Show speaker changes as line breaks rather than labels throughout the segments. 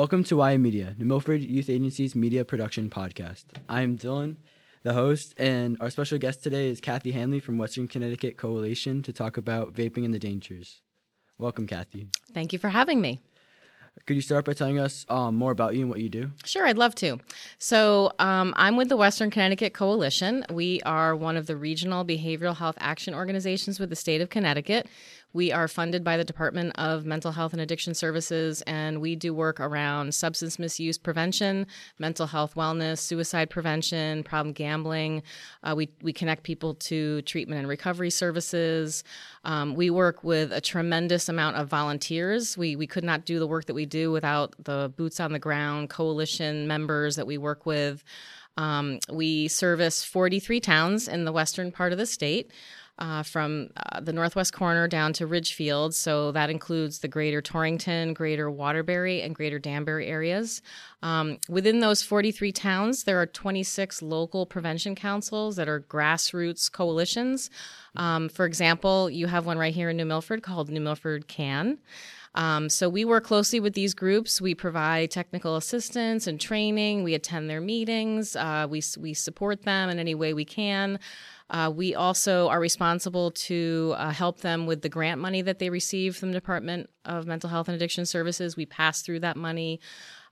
Welcome to YA Media, New Milford Youth Agency's media production podcast. I'm Dylan, the host, and our special guest today is Kathy Hanley from Western Connecticut Coalition to talk about vaping and the dangers. Welcome, Kathy.
Thank you for having me.
Could you start by telling us um, more about you and what you do?
Sure, I'd love to. So, um, I'm with the Western Connecticut Coalition. We are one of the regional behavioral health action organizations with the state of Connecticut. We are funded by the Department of Mental Health and Addiction Services, and we do work around substance misuse prevention, mental health wellness, suicide prevention, problem gambling. Uh, we, we connect people to treatment and recovery services. Um, we work with a tremendous amount of volunteers. We, we could not do the work that we do without the boots on the ground coalition members that we work with. Um, we service 43 towns in the western part of the state uh, from uh, the northwest corner down to Ridgefield. So that includes the greater Torrington, greater Waterbury, and greater Danbury areas. Um, within those 43 towns, there are 26 local prevention councils that are grassroots coalitions. Um, for example, you have one right here in New Milford called New Milford CAN. Um, so we work closely with these groups. We provide technical assistance and training. We attend their meetings. Uh, we we support them in any way we can. Uh, we also are responsible to uh, help them with the grant money that they receive from the Department of Mental Health and Addiction Services. We pass through that money.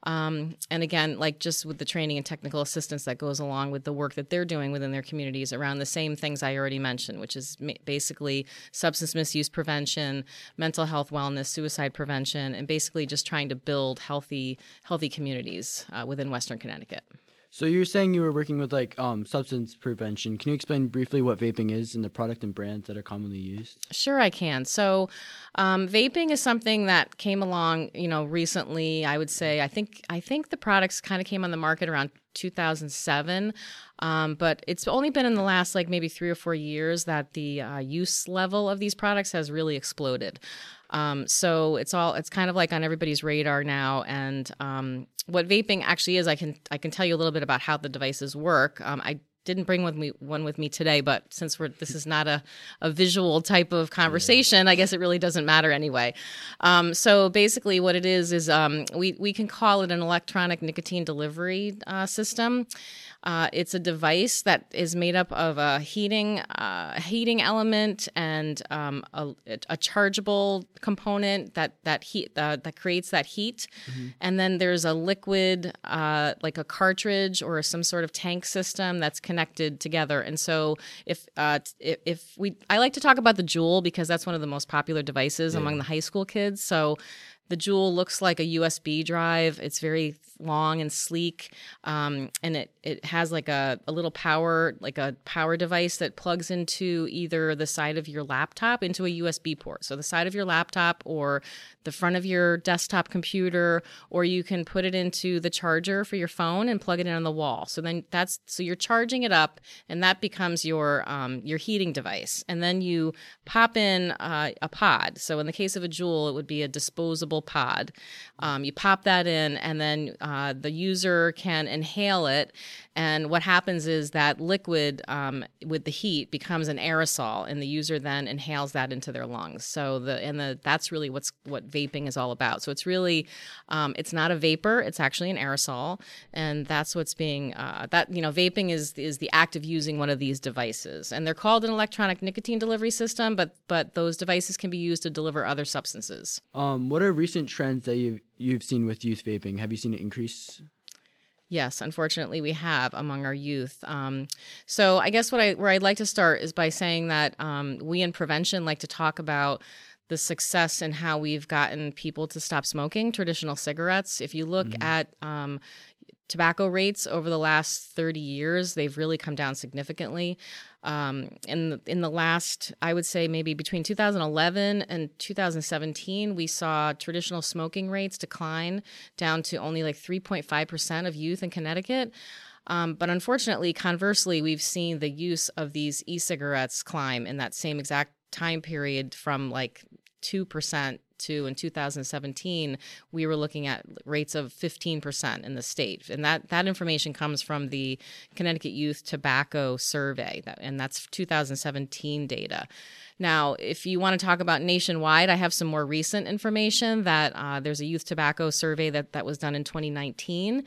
Um, and again, like just with the training and technical assistance that goes along with the work that they're doing within their communities around the same things I already mentioned, which is ma- basically substance misuse prevention, mental health wellness, suicide prevention, and basically just trying to build healthy, healthy communities uh, within Western Connecticut.
So you're saying you were working with like um, substance prevention. Can you explain briefly what vaping is and the product and brands that are commonly used?
Sure, I can. So, um, vaping is something that came along, you know, recently. I would say I think I think the products kind of came on the market around 2007, um, but it's only been in the last like maybe three or four years that the uh, use level of these products has really exploded. Um, so it's all it's kind of like on everybody's radar now, and um, what vaping actually is, I can I can tell you a little bit about how the devices work. Um, I didn't bring with me one with me today, but since we're this is not a, a visual type of conversation, I guess it really doesn't matter anyway. Um, so basically, what it is is um, we we can call it an electronic nicotine delivery uh, system. Uh, it's a device that is made up of a heating uh, heating element and um, a, a, chargeable component that that heat uh, that creates that heat, mm-hmm. and then there's a liquid uh, like a cartridge or some sort of tank system that's connected together. And so if uh, if, if we I like to talk about the Juul because that's one of the most popular devices yeah. among the high school kids. So the Juul looks like a USB drive. It's very long and sleek, um, and it it has like a, a little power like a power device that plugs into either the side of your laptop into a USB port. So the side of your laptop or the front of your desktop computer, or you can put it into the charger for your phone and plug it in on the wall. So then that's so you're charging it up, and that becomes your um, your heating device. And then you pop in uh, a pod. So in the case of a Juul, it would be a disposable pod. Um, you pop that in, and then uh, the user can inhale it and what happens is that liquid um, with the heat becomes an aerosol, and the user then inhales that into their lungs. So the and the that's really what's what vaping is all about. So it's really um, it's not a vapor; it's actually an aerosol, and that's what's being uh, that you know vaping is is the act of using one of these devices, and they're called an electronic nicotine delivery system. But but those devices can be used to deliver other substances.
Um, what are recent trends that you've you've seen with youth vaping? Have you seen it increase?
Yes, unfortunately, we have among our youth. Um, so, I guess what I where I'd like to start is by saying that um, we in prevention like to talk about the success and how we've gotten people to stop smoking traditional cigarettes. If you look mm-hmm. at um, tobacco rates over the last 30 years, they've really come down significantly. Um, in the, in the last, I would say maybe between 2011 and 2017, we saw traditional smoking rates decline down to only like 3.5% of youth in Connecticut. Um, but unfortunately, conversely, we've seen the use of these e cigarettes climb in that same exact time period from like 2% to in 2017, we were looking at rates of 15% in the state. And that, that information comes from the Connecticut Youth Tobacco Survey, and that's 2017 data. Now, if you want to talk about nationwide, I have some more recent information that uh, there's a youth tobacco survey that, that was done in 2019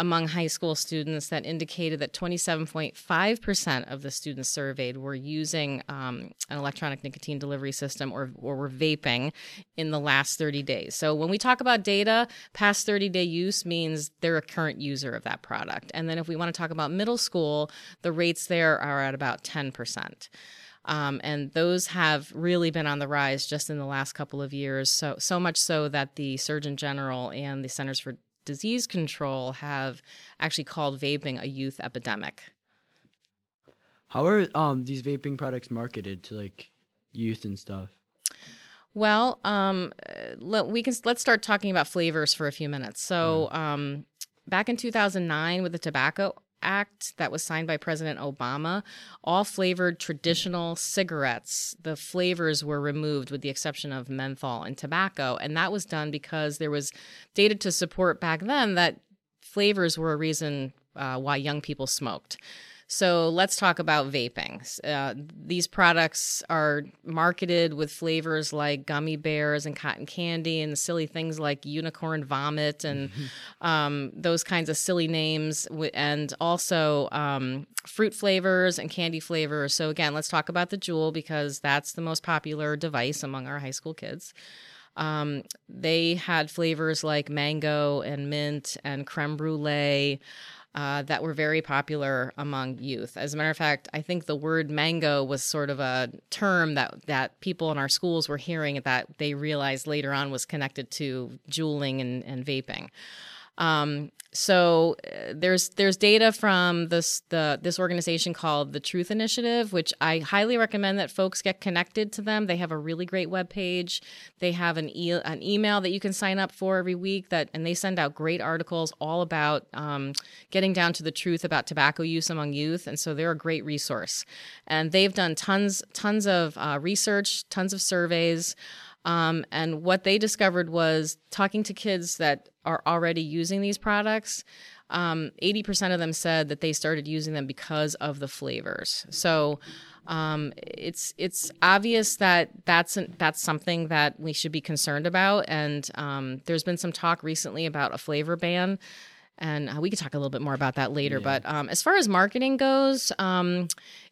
among high school students that indicated that 27.5% of the students surveyed were using um, an electronic nicotine delivery system or, or were vaping in the last 30 days. So when we talk about data, past 30 day use means they're a current user of that product. And then if we want to talk about middle school, the rates there are at about 10%. Um, and those have really been on the rise just in the last couple of years. So so much so that the Surgeon General and the Centers for Disease Control have actually called vaping a youth epidemic.
How are um, these vaping products marketed to like youth and stuff?
Well, um, let, we can let's start talking about flavors for a few minutes. So, mm-hmm. um, back in 2009, with the Tobacco Act that was signed by President Obama, all flavored traditional cigarettes, the flavors were removed with the exception of menthol and tobacco. And that was done because there was data to support back then that flavors were a reason uh, why young people smoked. So let's talk about vaping. Uh, these products are marketed with flavors like gummy bears and cotton candy and silly things like unicorn vomit and mm-hmm. um, those kinds of silly names, and also um, fruit flavors and candy flavors. So, again, let's talk about the Juul because that's the most popular device among our high school kids. Um, they had flavors like mango and mint and creme brulee uh, that were very popular among youth. As a matter of fact, I think the word mango was sort of a term that, that people in our schools were hearing that they realized later on was connected to juuling and, and vaping. Um, so uh, there's there's data from this the this organization called the Truth Initiative, which I highly recommend that folks get connected to them. They have a really great web page. They have an e- an email that you can sign up for every week that and they send out great articles all about um, getting down to the truth about tobacco use among youth. And so they're a great resource. And they've done tons tons of uh, research, tons of surveys. Um, and what they discovered was talking to kids that are already using these products. Um, 80% of them said that they started using them because of the flavors. So um, it's it's obvious that that's an, that's something that we should be concerned about. And um, there's been some talk recently about a flavor ban and uh, we could talk a little bit more about that later. Yeah. But um, as far as marketing goes, um,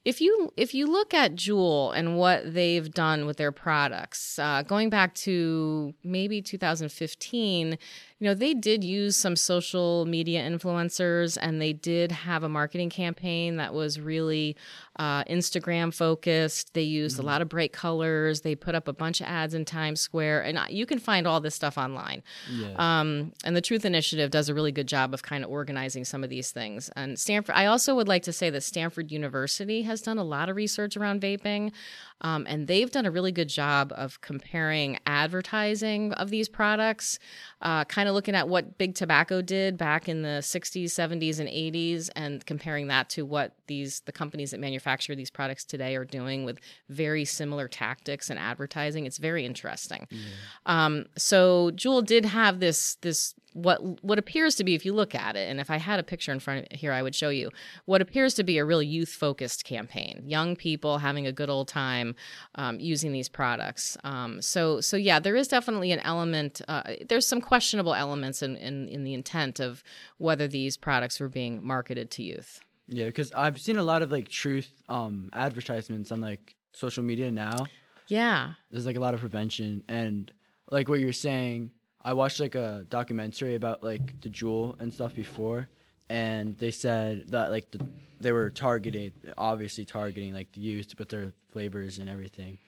if you if you look at Juul and what they've done with their products, uh, going back to maybe 2015, you know, they did use some social media influencers and they did have a marketing campaign that was really uh, Instagram focused. They used mm-hmm. a lot of bright colors. They put up a bunch of ads in Times Square, and you can find all this stuff online. Yeah. Um, and the Truth Initiative does a really good job of kind of organizing some of these things. And Stanford, I also would like to say that Stanford University has done a lot of research around vaping. Um, and they've done a really good job of comparing advertising of these products, uh, kind of looking at what big tobacco did back in the 60s, 70s, and 80s, and comparing that to what these the companies that manufacture these products today are doing with very similar tactics and advertising. It's very interesting. Yeah. Um, so Juul did have this this what what appears to be if you look at it and if i had a picture in front of here i would show you what appears to be a real youth focused campaign young people having a good old time um, using these products. Um, so so yeah there is definitely an element uh, there's some questionable elements in, in in the intent of whether these products were being marketed to youth.
Yeah because i've seen a lot of like truth um advertisements on like social media now.
Yeah.
There's like a lot of prevention and like what you're saying I watched like a documentary about like the Juul and stuff before, and they said that like the, they were targeting, obviously targeting like the youth put their flavors and everything.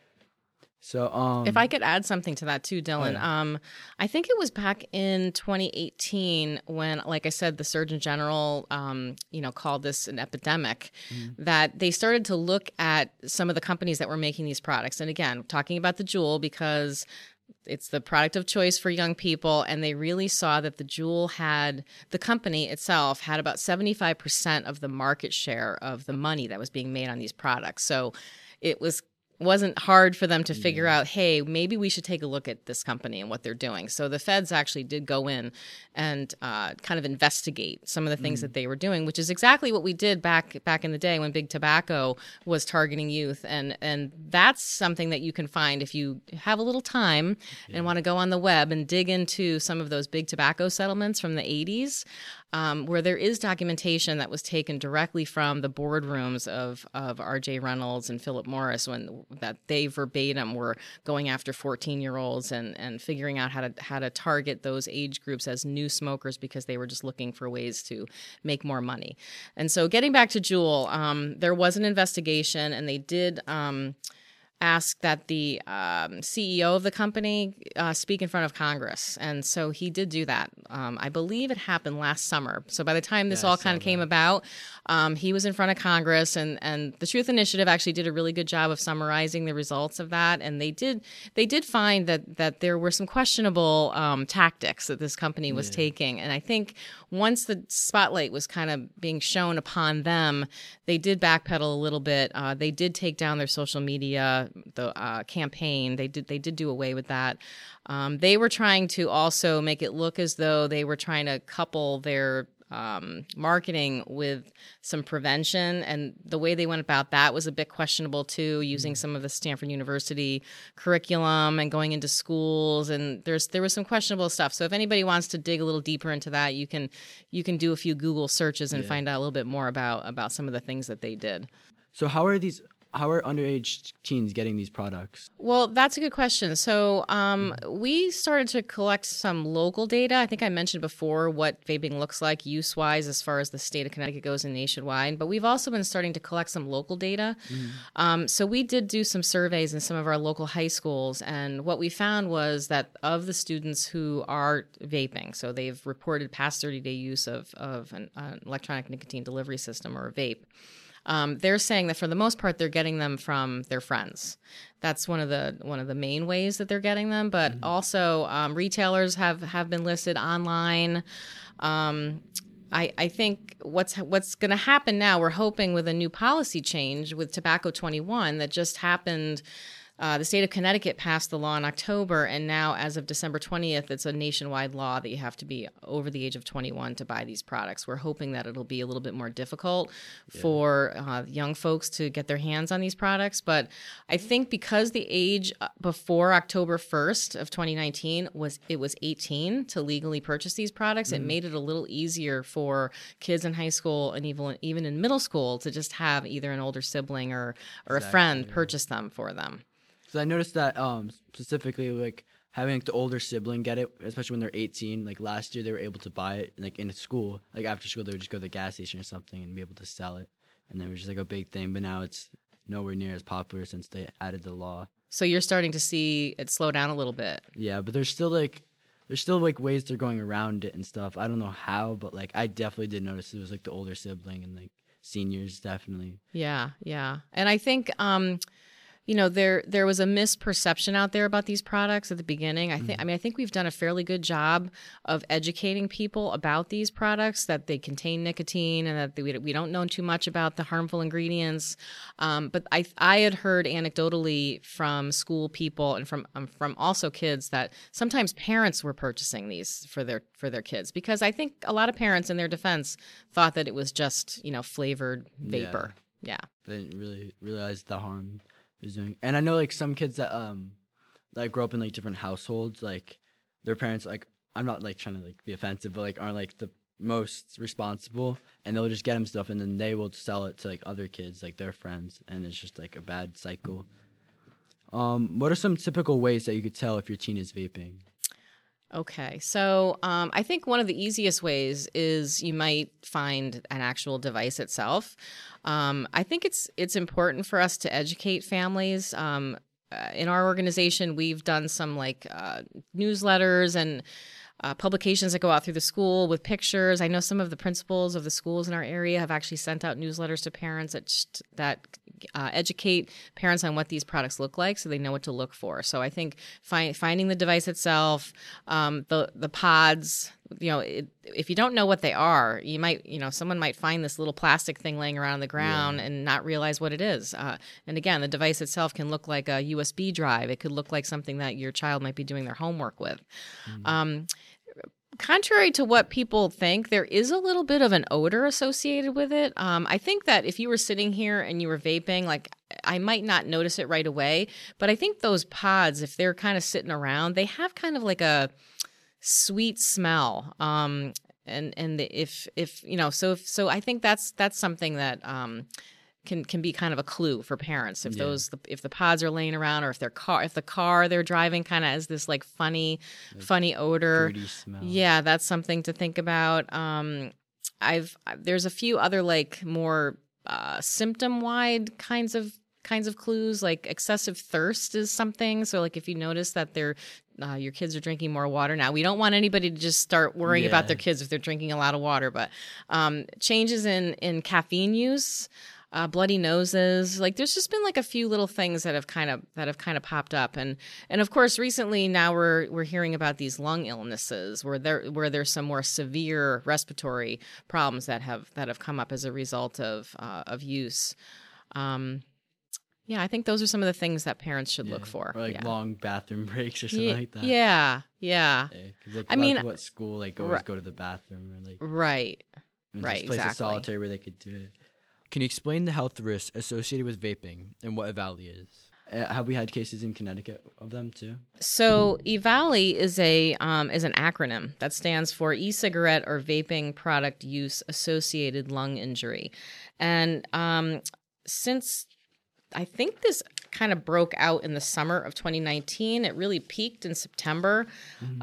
So, um,
if I could add something to that too, Dylan, oh, yeah. um, I think it was back in 2018 when, like I said, the Surgeon General, um, you know, called this an epidemic. Mm-hmm. That they started to look at some of the companies that were making these products, and again, talking about the Juul because it's the product of choice for young people and they really saw that the Juul had the company itself had about 75% of the market share of the money that was being made on these products. So it was wasn't hard for them to figure out, hey, maybe we should take a look at this company and what they're doing. So the feds actually did go in and uh, kind of investigate some of the things that they were doing, which is exactly what we did back back in the day when Big Tobacco was targeting youth, and and that's something that you can find if you have a little time and want to go on the web and dig into some of those big tobacco settlements from the 80s um, where there is documentation that was taken directly from the boardrooms of, of R.J. Reynolds and Philip Morris when that they verbatim were going after 14 year olds and, and figuring out how to how to target those age groups as new smokers because they were just looking for ways to make more money. And so, getting back to Juul, um, there was an investigation, and they did. Um, ask that the um, CEO of the company uh, speak in front of Congress. And so he did do that. Um, I believe it happened last summer. So by the time this
Yeah,
all kind of came about, um, he was in front of Congress, and, and the Truth Initiative actually did a really good job of summarizing the results of that. And they did they did find that that there were some questionable um, tactics that this company was taking. And I think once the spotlight was kind of being shown upon them, they did backpedal a little bit. Uh, they did take down their social media the uh, campaign. They did they did do away with that. Um, they were trying to also make it look as though they were trying to couple their um, marketing with some prevention, and the way they went about that was a bit questionable too, using some of the Stanford University curriculum and going into schools, and there's there was some questionable stuff. So if anybody wants to dig a little deeper into that, you can you can do a few Google searches and find out a little bit more about about some of the things that they did.
So how are these? How are underage teens getting these products?
Well, that's a good question. So, um, we started to collect some local data. I think I mentioned before what vaping looks like use wise as far as the state of Connecticut goes and nationwide, but we've also been starting to collect some local data. Um, so, we did do some surveys in some of our local high schools, and what we found was that of the students who are vaping, so they've reported past 30 day use of, of an, an electronic nicotine delivery system or a vape. Um, they're saying that for the most part they're getting them from their friends. That's one of the one of the main ways that they're getting them. But also um, retailers have have been listed online. Um, I, I think what's what's going to happen now. We're hoping with a new policy change with Tobacco 21 that just happened. Uh, the state of Connecticut passed the law in October, and now, as of December 20th, it's a nationwide law that you have to be over the age of 21 to buy these products. We're hoping that it'll be a little bit more difficult for uh, young folks to get their hands on these products. But I think because the age uh, before October 1st of 2019 was it was 18 to legally purchase these products, it made it a little easier for kids in high school and even even in middle school to just have either an older sibling or or a friend purchase them for them.
So I noticed that um specifically like having like the older sibling get it, especially when they're 18. Like last year they were able to buy it like in school, like after school they would just go to the gas station or something and be able to sell it, and then it was just like a big thing. But now it's nowhere near as popular since they added the law.
So you're starting to see it slow down a little bit.
Yeah, but there's still like there's still like ways they're going around it and stuff. I don't know how, but like I definitely did notice it was like the older sibling and like seniors definitely.
Yeah, yeah. And I think um you know there there was a misperception out there about these products at the beginning. I think I mean I think we've done a fairly good job of educating people about these products that they contain nicotine and that they, we we don't know too much about the harmful ingredients. Um, but I I had heard anecdotally from school people and from um, from also kids that sometimes parents were purchasing these for their for their kids because I think a lot of parents in their defense thought that it was just you know flavored vapor. yeah.
They didn't really realize the harm was doing. And I know like some kids that um like grow up in like different households, like their parents like I'm not like trying to like be offensive, but like aren't like the most responsible and they'll just get them stuff and then they will sell it to like other kids, like their friends, and it's just like a bad cycle. Um, what are some typical ways that you could tell if your teen is vaping?
Okay, so um, I think one of the easiest ways is you might find an actual device itself. Um, I think it's it's important for us to educate families. Um, uh, in our organization, we've done some like uh, newsletters and uh, publications that go out through the school with pictures. I know some of the principals of the schools in our area have actually sent out newsletters to parents that sh- that uh, educate parents on what these products look like, so they know what to look for. So I think fi- finding the device itself, um, the the pods, you know, it, if you don't know what they are, you might, you know, someone might find this little plastic thing laying around on the ground
Yeah.
and not realize what it is. Uh, and again, the device itself can look like a USB drive. It could look like something that your child might be doing their homework with. Um, contrary to what people think, there is a little bit of an odor associated with it. Um, I think that if you were sitting here and you were vaping, like I might not notice it right away, but I think those pods, if they're kind of sitting around, they have kind of like a sweet smell. Um, and and if if you know, so if, so I think that's that's something that um, can can be kind of a clue for parents. If
Yeah.
those if the pods are laying around or if their car if the car they're driving kind of has this like funny funny odor. yeah that's something to think about. Um i've there's a few other like more uh symptom wide kinds of kinds of clues like excessive thirst is something. So like if you notice that they're uh, your kids are drinking more water now we don't want anybody to just start worrying about their kids if they're drinking a lot of water but um changes in in caffeine use uh, bloody noses like there's just been like a few little things that have kind of that have kind of popped up and and of course recently now we're we're hearing about these lung illnesses where there where there's some more severe respiratory problems that have that have come up as a result of uh, of use um yeah i think those are some of the things that parents should look for
Or like
yeah.
long bathroom breaks or something
Ye-
like that.
yeah yeah
Yeah, like,
I
a lot of
mean-
people at school like always go to the bathroom or like
right right,
just place
exactly.
solitary where they could do it. Can you explain the health risks associated with vaping and what Evali is? Uh, have we had cases in Connecticut of them too?
So EVALI is a um, is an acronym that stands for e-cigarette or vaping product use associated lung injury, and um, since I think this kind of broke out in the summer of 2019, it really peaked in September,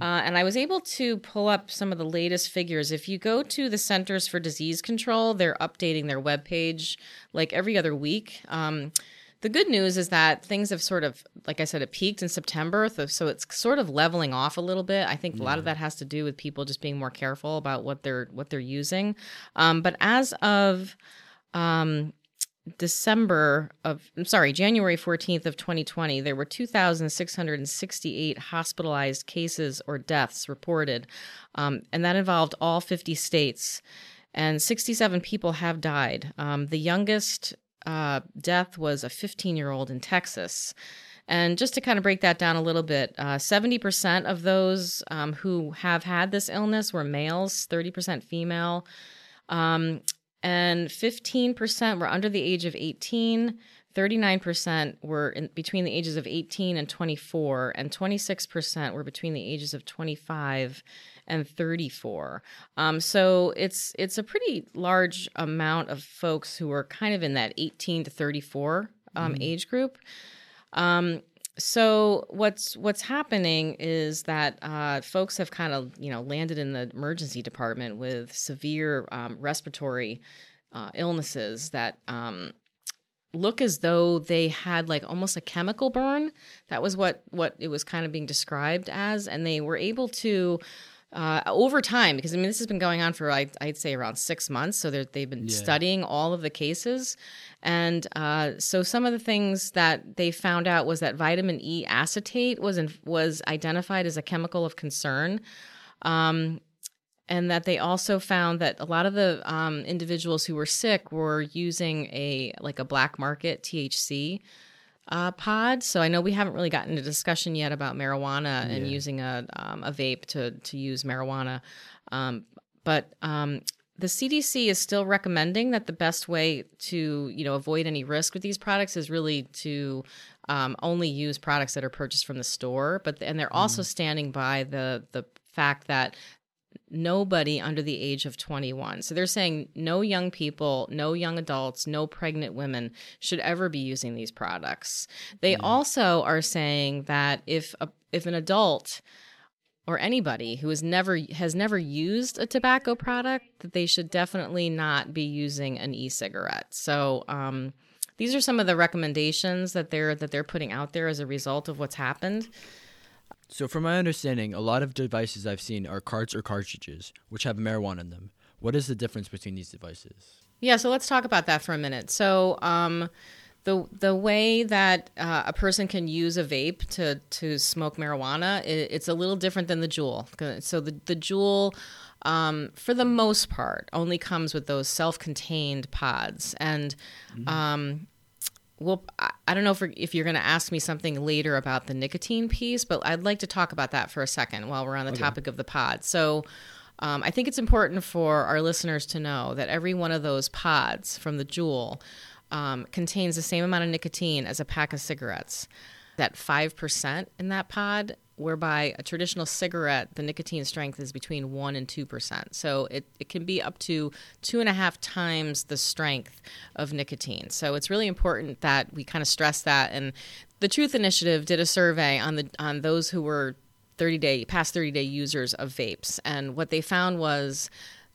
uh, and I was able to pull up some of the latest figures. If you go to the Centers for Disease Control, they're updating their webpage like every other week. Um, the good news is that things have sort of, like I said, it peaked in September, so- so it's sort of leveling off a little bit. I think a lot of that has to do with people just being more careful about what they're what they're using. Um, but as of um, December of, I'm sorry, January 14th of 2020, there were 2,668 hospitalized cases or deaths reported, um, and that involved all 50 states. And 67 people have died. Um, the youngest uh, death was a 15 year old in Texas. And just to kind of break that down a little bit, uh, 70% of those um, who have had this illness were males, 30% female, um, and 15% were under the age of 18. 39% were in, between the ages of 18 and 24, and 26% were between the ages of 25 and 34. Um, so it's it's a pretty large amount of folks who are kind of in that 18 to 34 um, age group. Um, so what's what's happening is that uh, folks have kind of you know landed in the emergency department with severe um, respiratory uh, illnesses that um, look as though they had like almost a chemical burn. That was what what it was kind of being described as, and they were able to. Uh, over time, because I mean, this has been going on for I'd, I'd say around six months. So they've been
Yeah.
studying all of the cases, and uh, so some of the things that they found out was that vitamin E acetate was in, was identified as a chemical of concern. Um, and that they also found that a lot of the um, individuals who were sick were using a like a black market THC uh, pod. So I know we haven't really gotten into discussion yet about marijuana and
Yeah.
using a um, a vape to to use marijuana, um, but um, the CDC is still recommending that the best way to you know avoid any risk with these products is really to um, only use products that are purchased from the store. But and they're also standing by the the fact that nobody under the age of 21. So they're saying no young people, no young adults, no pregnant women should ever be using these products. They also are saying that if a, if an adult or anybody who has never has never used a tobacco product that they should definitely not be using an e-cigarette. So um these are some of the recommendations that they're that they're putting out there as a result of what's happened.
So, from my understanding, a lot of devices I've seen are carts or cartridges, which have marijuana in them. What is the difference between these devices?
Yeah, so let's talk about that for a minute. So, um, the the way that uh, a person can use a vape to to smoke marijuana, it, it's a little different than the Juul. So the the Juul. Um, for the most part, only comes with those self-contained pods, and mm-hmm. um, well, I don't know if, if you're going to ask me something later about the nicotine piece, but I'd like to talk about that for a second while we're on the okay. topic of the pod. So, um, I think it's important for our listeners to know that every one of those pods from the Juul um, contains the same amount of nicotine as a pack of cigarettes. That 5% in that pod, whereby a traditional cigarette, the nicotine strength is between 1% and 2%. So it, it can be up to two and a half times the strength of nicotine. So it's really important that we kind of stress that. And the Truth Initiative did a survey on the on those who were 30 day past 30 day users of vapes and what they found was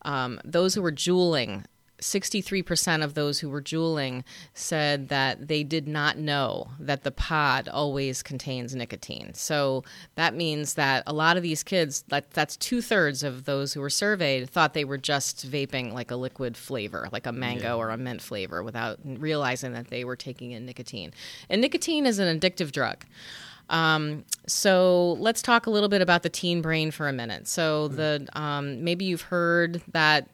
um, those who were juuling 63% of those who were juuling said that they did not know that the pod always contains nicotine. So that means that a lot of these kids, that, that's two thirds of those who were surveyed, thought they were just vaping like a liquid flavor, like a mango yeah. or a mint flavor, without realizing that they were taking in nicotine. And nicotine is an addictive drug. Um, so let's talk a little bit about the teen brain for a minute. So the um, maybe you've heard that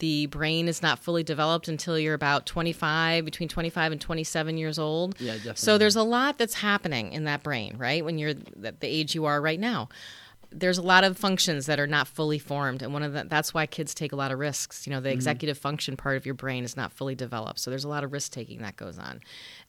the brain is not fully developed until you're about 25 between 25 and 27 years old.
Yeah definitely
so there's a lot that's happening in that brain right? When you're the age you are right now there's a lot of functions that are not fully formed and one of the, that's why kids take a lot of risks. You know the mm-hmm. executive function part of your brain is not fully developed so there's a lot of risk taking that goes on.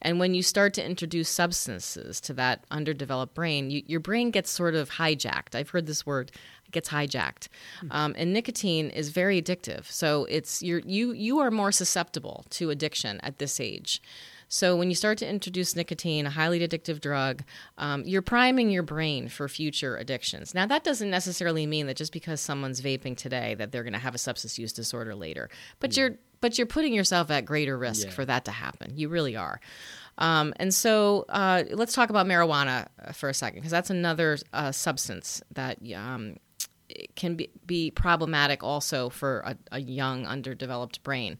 And when you start to introduce substances to that underdeveloped brain you, your brain gets sort of hijacked. I've heard this word gets hijacked. Mm-hmm. um, and nicotine is very addictive so it's you're, you you are more susceptible to addiction at this age so when you start to introduce nicotine, a highly addictive drug, um, you're priming your brain for future addictions. Now that doesn't necessarily mean that just because someone's vaping today that they're going to have a substance use disorder later, but yeah. you're but you're putting yourself at greater risk yeah. for that to happen. You really are. Um, and so uh, let's talk about marijuana uh, for a second, because that's another uh, substance that um, can be, be problematic also for a, a, young, underdeveloped brain.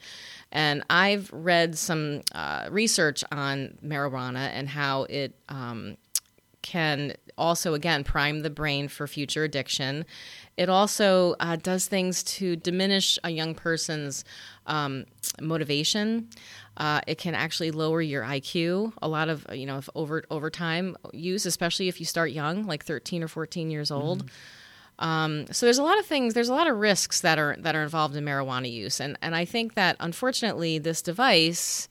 And I've read some uh, research on marijuana and how it um, can also, again, prime the brain for future addiction. It also uh, does things to diminish a young person's um, motivation. Uh, it can actually lower your IQ. A lot of you know, if over over time use, especially if you start young, like 13 or 14 years old. Mm-hmm um, so there's a lot of things, there's a lot of risks that are that are involved in marijuana use, and and I think that unfortunately this device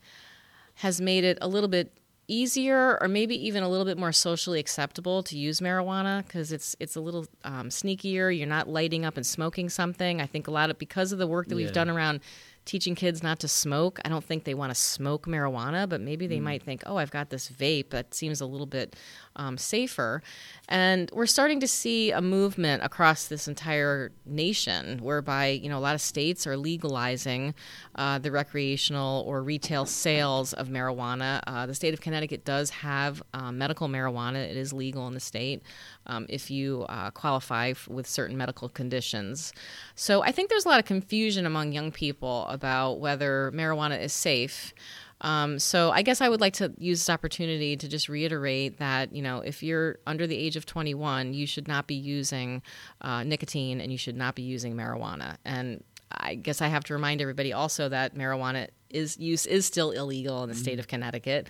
has made it a little bit easier or maybe even a little bit more socially acceptable to use marijuana because it's it's a little um, sneakier. You're not lighting up and smoking something. I think a lot of because of the work that yeah. we've done around teaching kids not to smoke. I don't think they want to smoke marijuana, but maybe they mm. might think, oh, I've got this vape that seems a little bit um, safer. And we're starting to see a movement across this entire nation whereby, you know, a lot of states are legalizing uh, the recreational or retail sales of marijuana. Uh, the state of Connecticut does have uh, medical marijuana, it is legal in the state um, if you uh, qualify f- with certain medical conditions. So I think there's a lot of confusion among young people about whether marijuana is safe. Um, so I guess I would like to use this opportunity to just reiterate that you know if you're under the age of 21, you should not be using uh, nicotine and you should not be using marijuana. And I guess I have to remind everybody also that marijuana is use is still illegal in the mm-hmm. state of Connecticut.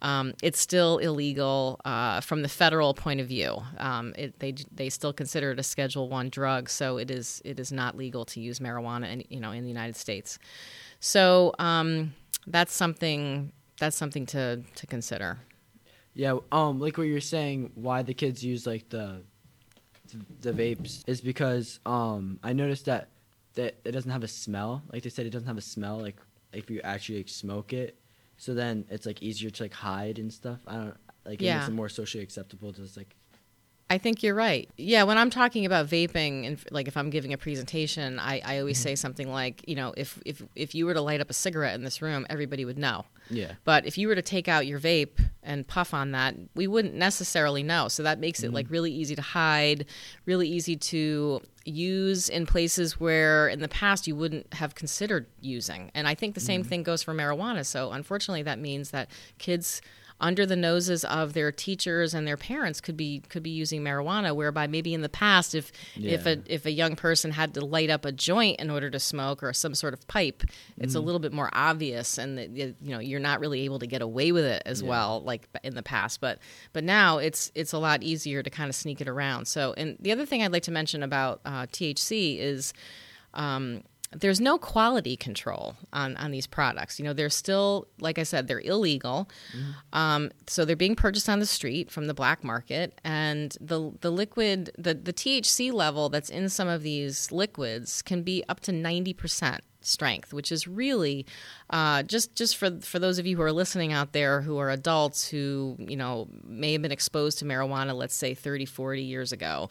Um, it's still illegal uh, from the federal point of view. Um, it, they they still consider it a Schedule One drug, so it is it is not legal to use marijuana, in, you know, in the United States. So um, that's something that's something to to consider.
Yeah, um, like what you're saying, why the kids use like the the vapes is because um I noticed that that it doesn't have a smell. Like they said, it doesn't have a smell. Like if you actually like, smoke it, so then it's like easier to like hide and stuff. I don't like yeah. it makes it more socially acceptable to just like
I think you're right. Yeah, when I'm talking about vaping and like if I'm giving a presentation, I, I always mm-hmm. say something like, you know, if, if if you were to light up a cigarette in this room, everybody would know.
Yeah.
But if you were to take out your vape and puff on that, we wouldn't necessarily know. So that makes it like really easy to hide, really easy to use in places where in the past you wouldn't have considered using. And I think the same thing goes for marijuana. So unfortunately, that means that kids under the noses of their teachers and their parents could be could be using marijuana whereby maybe in the past if if a if a young person had to light up a joint in order to smoke or some sort of pipe it's a little bit more obvious and that, you know you're not really able to get away with it as well like in the past. But but now it's it's a lot easier to kind of sneak it around. So and the other thing I'd like to mention about uh, THC is um, there's no quality control on, on these products. You know, they're still, like I said, they're illegal. Um, so they're being purchased on the street from the black market. And the, the liquid, the, the THC level that's in some of these liquids can be up to 90% strength, which is really uh, just just for for those of you who are listening out there who are adults who you know may have been exposed to marijuana, let's say 30, 40 years ago.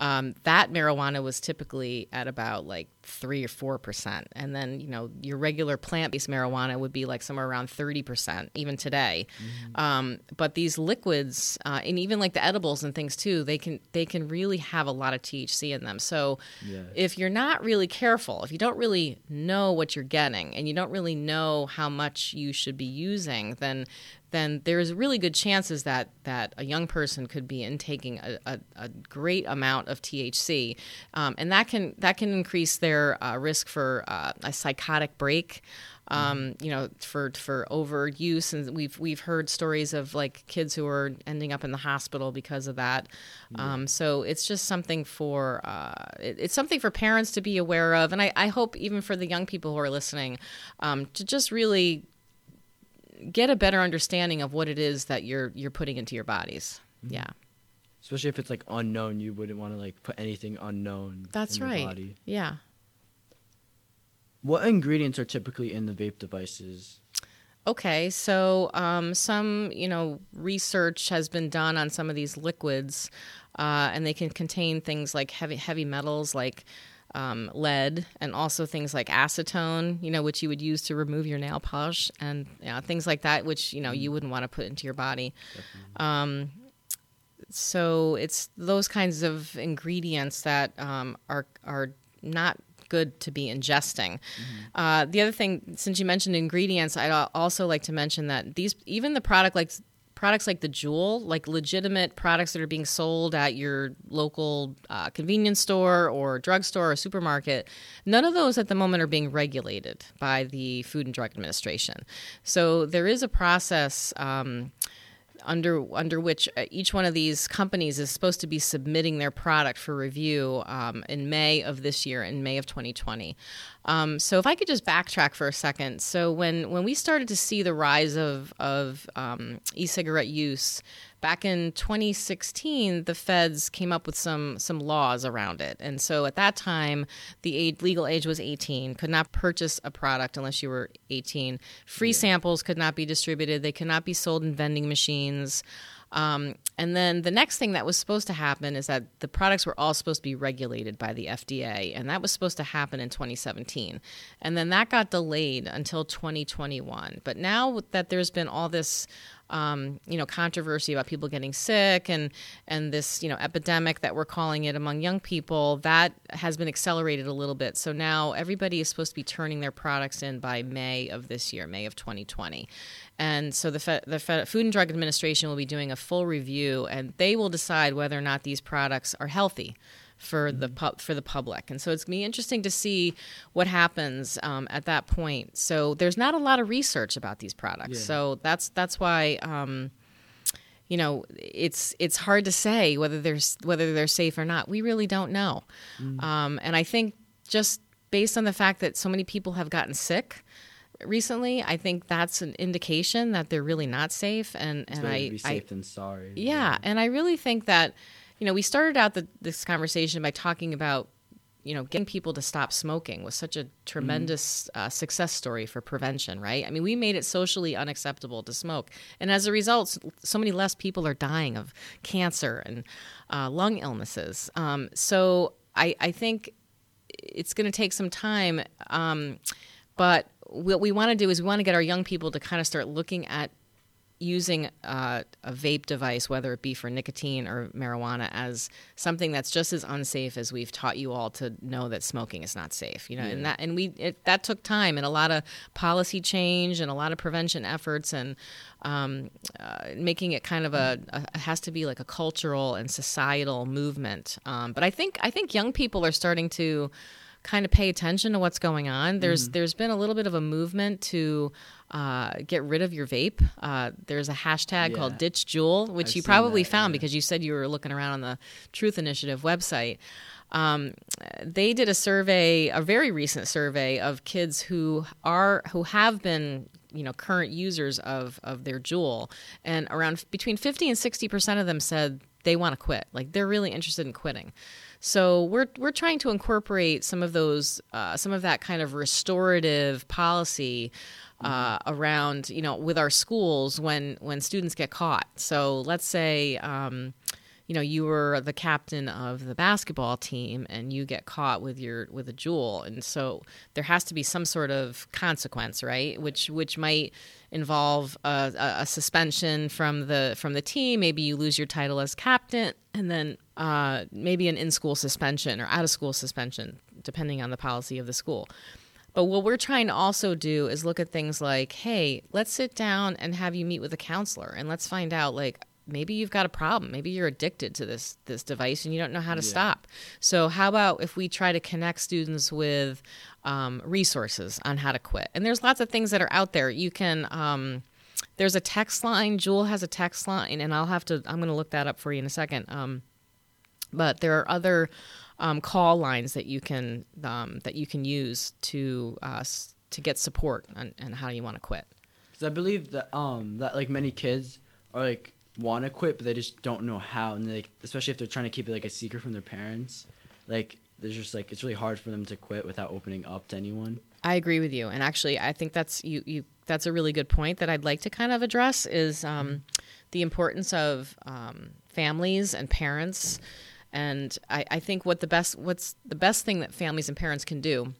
Um, that marijuana was typically at about like three or four percent, and then you know your regular plant-based marijuana would be like somewhere around thirty percent, even today. Um, but these liquids, uh, and even like the edibles and things too, they can they can really have a lot of THC in them. So
Yeah.
if you're not really careful, if you don't really know what you're getting, and you don't really know how much you should be using, then then there's really good chances that that a young person could be intaking a, a, a great amount of THC, um, and that can that can increase their uh, risk for uh, a psychotic break. Um, you know, for for overuse, and we've we've heard stories of like kids who are ending up in the hospital because of that. Um, so it's just something for uh, it- it's something for parents to be aware of, and I, I hope even for the young people who are listening, um, to just really get a better understanding of what it is that you're you're putting into your bodies. Yeah,
Especially if it's like unknown, you wouldn't want to like put anything unknown.
that's
in your
right.
Body.
Yeah.
What ingredients are typically in the vape devices?
Okay, so um, some you know research has been done on some of these liquids, uh, and they can contain things like heavy heavy metals like um, lead, and also things like acetone, you know, which you would use to remove your nail polish, and you know, things like that, which you know you wouldn't want to put into your body. Um, so it's those kinds of ingredients that um, are are not good to be ingesting. Uh, the other thing, since you mentioned ingredients, I'd also like to mention that these even the product like products like the Juul, like legitimate products that are being sold at your local uh, convenience store or drugstore or supermarket, none of those at the moment are being regulated by the Food and Drug Administration. So there is a process. Um, under under which uh, each one of these companies is supposed to be submitting their product for review um, in May of this year, in May of 2020. Um, so if I could just backtrack for a second, so when when we started to see the rise of of um, e-cigarette use. Back in 2016, the feds came up with some some laws around it, and so at that time, the age, legal age was 18. Could not purchase a product unless you were 18. Free samples could not be distributed. They could not be sold in vending machines. Um, and then the next thing that was supposed to happen is that the products were all supposed to be regulated by the FDA, and that was supposed to happen in 2017. And then that got delayed until 2021. But now that there's been all this um, you know, controversy about people getting sick and and this you know epidemic that we're calling it among young people that has been accelerated a little bit. So now everybody is supposed to be turning their products in by May of this year, May of 2020. And so the Fe- the Fe- Food and Drug Administration will be doing a full review, and they will decide whether or not these products are healthy for the pub for the public. And so it's gonna be interesting to see what happens um, at that point. So there's not a lot of research about these products.
Yeah.
So that's that's why. Um, you know, it's it's hard to say whether they're whether they're safe or not. We really don't know, um, and I think just based on the fact that so many people have gotten sick recently, I think that's an indication that they're really not safe. And
It's
and I,
be
I
safe than sorry.
yeah, and I really think that, you know, we started out the, this conversation by talking about, you know, getting people to stop smoking was such a tremendous uh, success story for prevention, right? I mean, we made it socially unacceptable to smoke, and as a result, so many less people are dying of cancer and uh, lung illnesses. Um, so I, I think it's going to take some time, um, but what we want to do is we want to get our young people to kind of start looking at using uh, a vape device, whether it be for nicotine or marijuana, as something that's just as unsafe as we've taught you all to know that smoking is not safe. You know, and that and we it, that took time and a lot of policy change and a lot of prevention efforts and um, uh, making it kind of a, a has to be like a cultural and societal movement. Um, but I think I think young people are starting to kind of pay attention to what's going on. There's
Mm-hmm.
there's been a little bit of a movement to uh, get rid of your vape. Uh, there's a hashtag called Ditch Juul, which
I've
you probably
that,
found
yeah.
because you said you were looking around on the Truth Initiative website. Um, they did a survey, a very recent survey of kids who are who have been you know current users of of their Juul, and around between 50 and 60 percent of them said they want to quit. Like they're really interested in quitting. So we're we're trying to incorporate some of those uh, some of that kind of restorative policy uh, around you know with our schools when when students get caught. So let's say. Um, you know you were the captain of the basketball team and you get caught with your with a Juul and so there has to be some sort of consequence right which which might involve a, a, suspension from the from the team maybe you lose your title as captain and then uh, maybe an in-school suspension or out-of-school suspension depending on the policy of the school but what we're trying to also do is look at things like, hey, let's sit down and have you meet with a counselor and let's find out like maybe you've got a problem. Maybe you're addicted to this this device and you don't know how to stop. So how about if we try to connect students with um, resources on how to quit? And there's lots of things that are out there. You can um, there's a text line. Juul has a text line, and I'll have to. I'm going to look that up for you in a second. Um, but there are other um, call lines that you can um, that you can use to uh, to get support and, on how you want to quit.
Because I believe that um that like many kids are like want to quit, but they just don't know how, and like especially if they're trying to keep it like a secret from their parents, like there's just like it's really hard for them to quit without opening up to anyone.
I agree with you, and actually, I think that's you. You that's a really good point that I'd like to kind of address is um, the importance of um, families and parents. And I, I think what the best what's the best thing that families and parents can do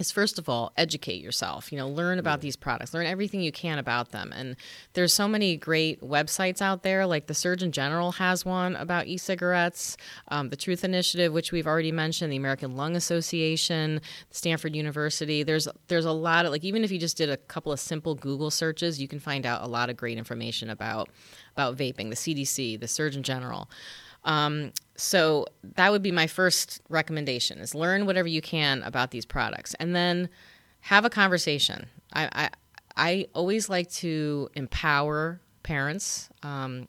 is first of all educate yourself you know learn about these products learn everything you can about them. And there's so many great websites out there like the surgeon general has one about e-cigarettes um, the truth initiative which we've already mentioned the american lung association stanford university. There's there's a lot of like even if you just did a couple of simple google searches you can find out a lot of great information about about vaping the cdc the surgeon general. Um, so that would be my first recommendation: is learn whatever you can about these products, and then have a conversation. I I, I always like to empower parents. Um,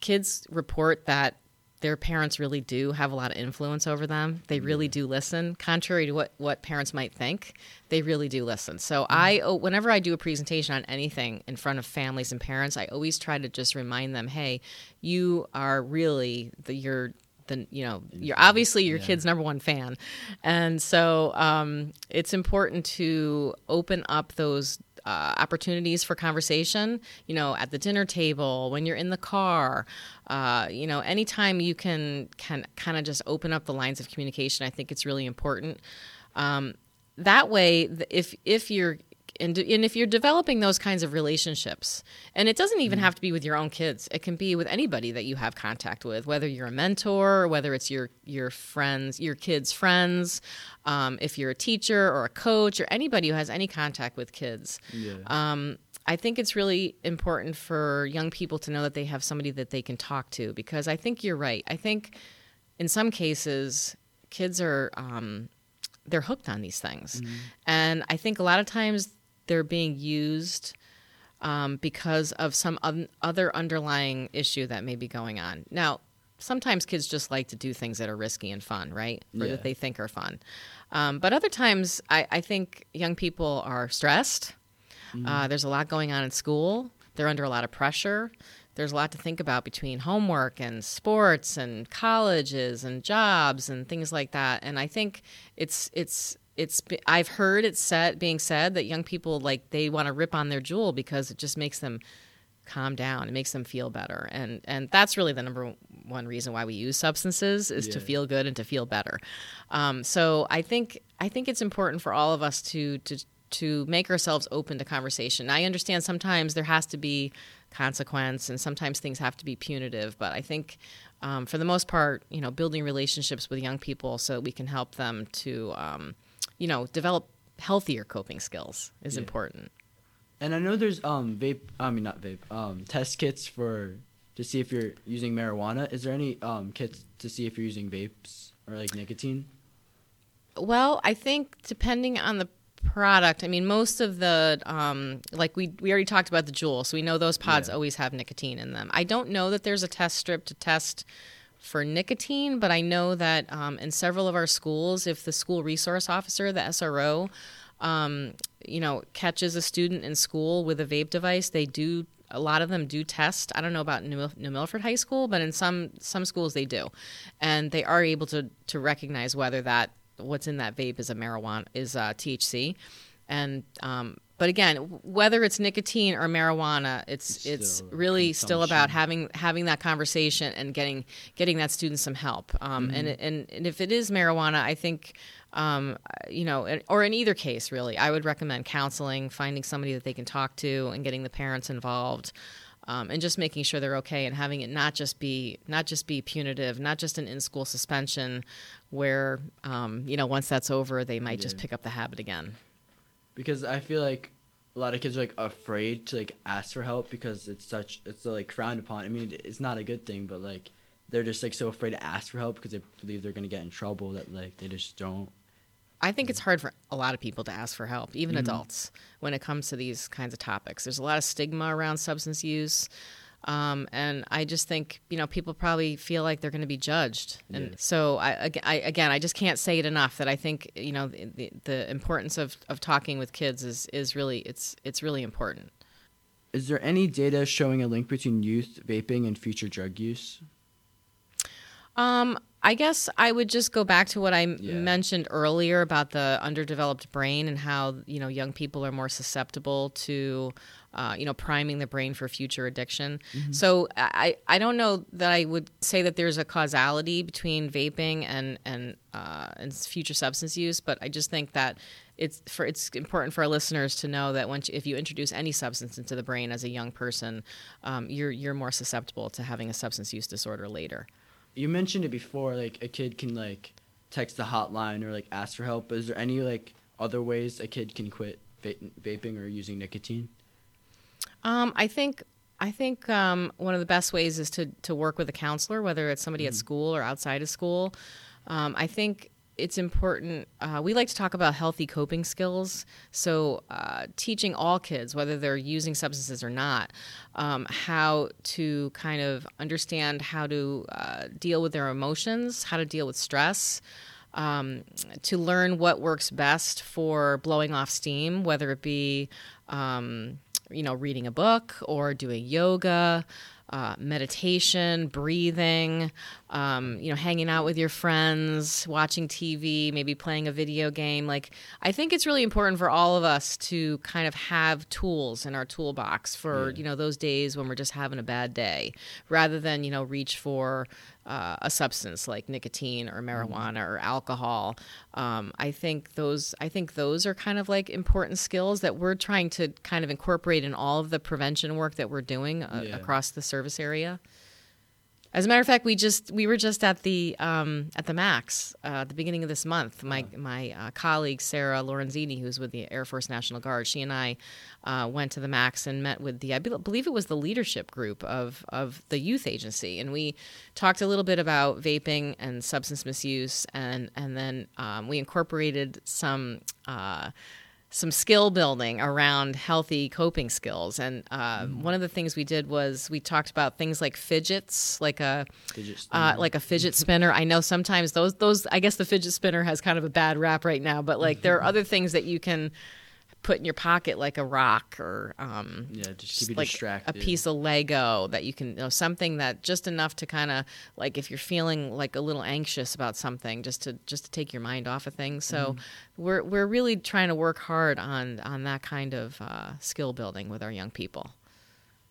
kids report that their parents really do have a lot of influence over them. They really do listen, contrary to what, what parents might think. They really do listen. So I, oh, whenever I do a presentation on anything in front of families and parents, I always try to just remind them, hey, you are really the you're the you know you're obviously your kid's number one fan, and so um, it's important to open up those uh, opportunities for conversation, you know, at the dinner table, when you're in the car, uh, you know, anytime you can can kind of just open up the lines of communication, I think it's really important. Um, that way, if if you're and, and if you're developing those kinds of relationships, and it doesn't even have to be with your own kids, it can be with anybody that you have contact with, whether you're a mentor, or whether it's your your friends, your kids' friends, um, if you're a teacher or a coach or anybody who has any contact with kids.
Yeah.
Um, I think it's really important for young people to know that they have somebody that they can talk to because I think you're right. I think in some cases, kids are um, they're hooked on these things, and I think a lot of times they're being used um, because of some un- other underlying issue that may be going on. Now, sometimes kids just like to do things that are risky and fun, right? Or
Yeah.
that they think are fun. Um, but other times, I, I think young people are stressed. Uh, there's a lot going on in school. They're under a lot of pressure. There's a lot to think about between homework and sports and colleges and jobs and things like that. And I think it's it's it's I've heard it said being said that young people like they want to rip on their Juul because it just makes them calm down. It makes them feel better. And and that's really the number one reason why we use substances is to feel good and to feel better. Um, so I think I think it's important for all of us to to to make ourselves open to conversation. I understand sometimes there has to be consequence, and sometimes things have to be punitive. But I think, um, for the most part, you know, building relationships with young people so we can help them to, um, you know, develop healthier coping skills is
Yeah.
important.
And I know there's um vape. I mean not vape. Um, test kits for to see if you're using marijuana. Is there any um kits to see if you're using vapes or like nicotine?
Well, I think depending on the product, I mean, most of the um, like we we already talked about the Juul, so we know those pods
Yeah.
always have nicotine in them. I don't know that there's a test strip to test for nicotine, but I know that um, in several of our schools, if the school resource officer, the SRO, um, you know, catches a student in school with a vape device, they do. A lot of them do test. I don't know about New, New Milford High School, but in some some schools they do, and they are able to to recognize whether that what's in that vape is a marijuana is uh, THC, and um, but again, whether it's nicotine or marijuana, it's
It's still
really still about having having that conversation and getting getting that student some help. Um, and, and and if it is marijuana, I think. Um, you know, or in either case, really, I would recommend counseling, finding somebody that they can talk to, and getting the parents involved, um, and just making sure they're okay, and having it not just be not just be punitive, not just an in-school suspension, where um, you know once that's over, they might just pick up the habit again.
Because I feel like a lot of kids are like afraid to like ask for help because it's such it's like frowned upon. I mean, it's not a good thing, but like they're just like so afraid to ask for help because they believe they're gonna get in trouble that like they just don't.
I think it's hard for a lot of people to ask for help, even mm-hmm. adults, when it comes to these kinds of topics. There's a lot of stigma around substance use. Um, and I just think, you know, people probably feel like they're going to be judged. And
Yeah.
so, I, I, again, I just can't say it enough that I think, you know, the, the, the importance of, of talking with kids is, is really, it's, it's really important.
Is there any data showing a link between youth vaping and future drug use?
Um, I guess I would just go back to what I
Yeah.
mentioned earlier about the underdeveloped brain and how you know young people are more susceptible to, uh, you know, priming the brain for future addiction. So I I don't know that I would say that there's a causality between vaping and and uh, and future substance use, but I just think that. It's for it's important for our listeners to know that once you, if you introduce any substance into the brain as a young person, um, you're you're more susceptible to having a substance use disorder later.
You mentioned it before, like a kid can like text the hotline or like ask for help. Is there any like other ways a kid can quit va- vaping or using nicotine?
Um, I think I think um, one of the best ways is to to work with a counselor, whether it's somebody at school or outside of school. Um, I think it's important. Uh, we like to talk about healthy coping skills, so uh, teaching all kids, whether they're using substances or not, um, how to kind of understand how to uh, deal with their emotions, how to deal with stress um, to learn what works best for blowing off steam, whether it be, um, you know, reading a book or doing yoga, uh, meditation, breathing, um, you know, hanging out with your friends, watching TV, maybe playing a video game. Like, I think it's really important for all of us to kind of have tools in our toolbox for,
Yeah.
you know, those days when we're just having a bad day, rather than, you know, reach for uh, a substance like nicotine or marijuana or alcohol. Um, I think those I think those are kind of like important skills that we're trying to kind of incorporate in all of the prevention work that we're doing uh,
Yeah.
across the service area. As a matter of fact, we just we were just at the um, at the Max uh, at the beginning of this month. My my uh, colleague Sarah Lorenzini, who's with the Air Force National Guard, she and I uh, went to the Max and met with the I believe it was the leadership group of of the youth agency, and we talked a little bit about vaping and substance misuse, and and then um, we incorporated some. Some skill building around healthy coping skills. And uh, one of the things we did was we talked about things like fidgets, like a
Fidget
uh, like a fidget spinner. I know sometimes those those I guess the fidget spinner has kind of a bad rap right now, but like there are other things that you can put in your pocket like a rock or um,
yeah, just
like
distracted.
a piece of Lego that you can, you know, something that just enough to kind of like if you're feeling like a little anxious about something, just to just to take your mind off of things. So we're we're really trying to work hard on on that kind of uh, skill building with our young people.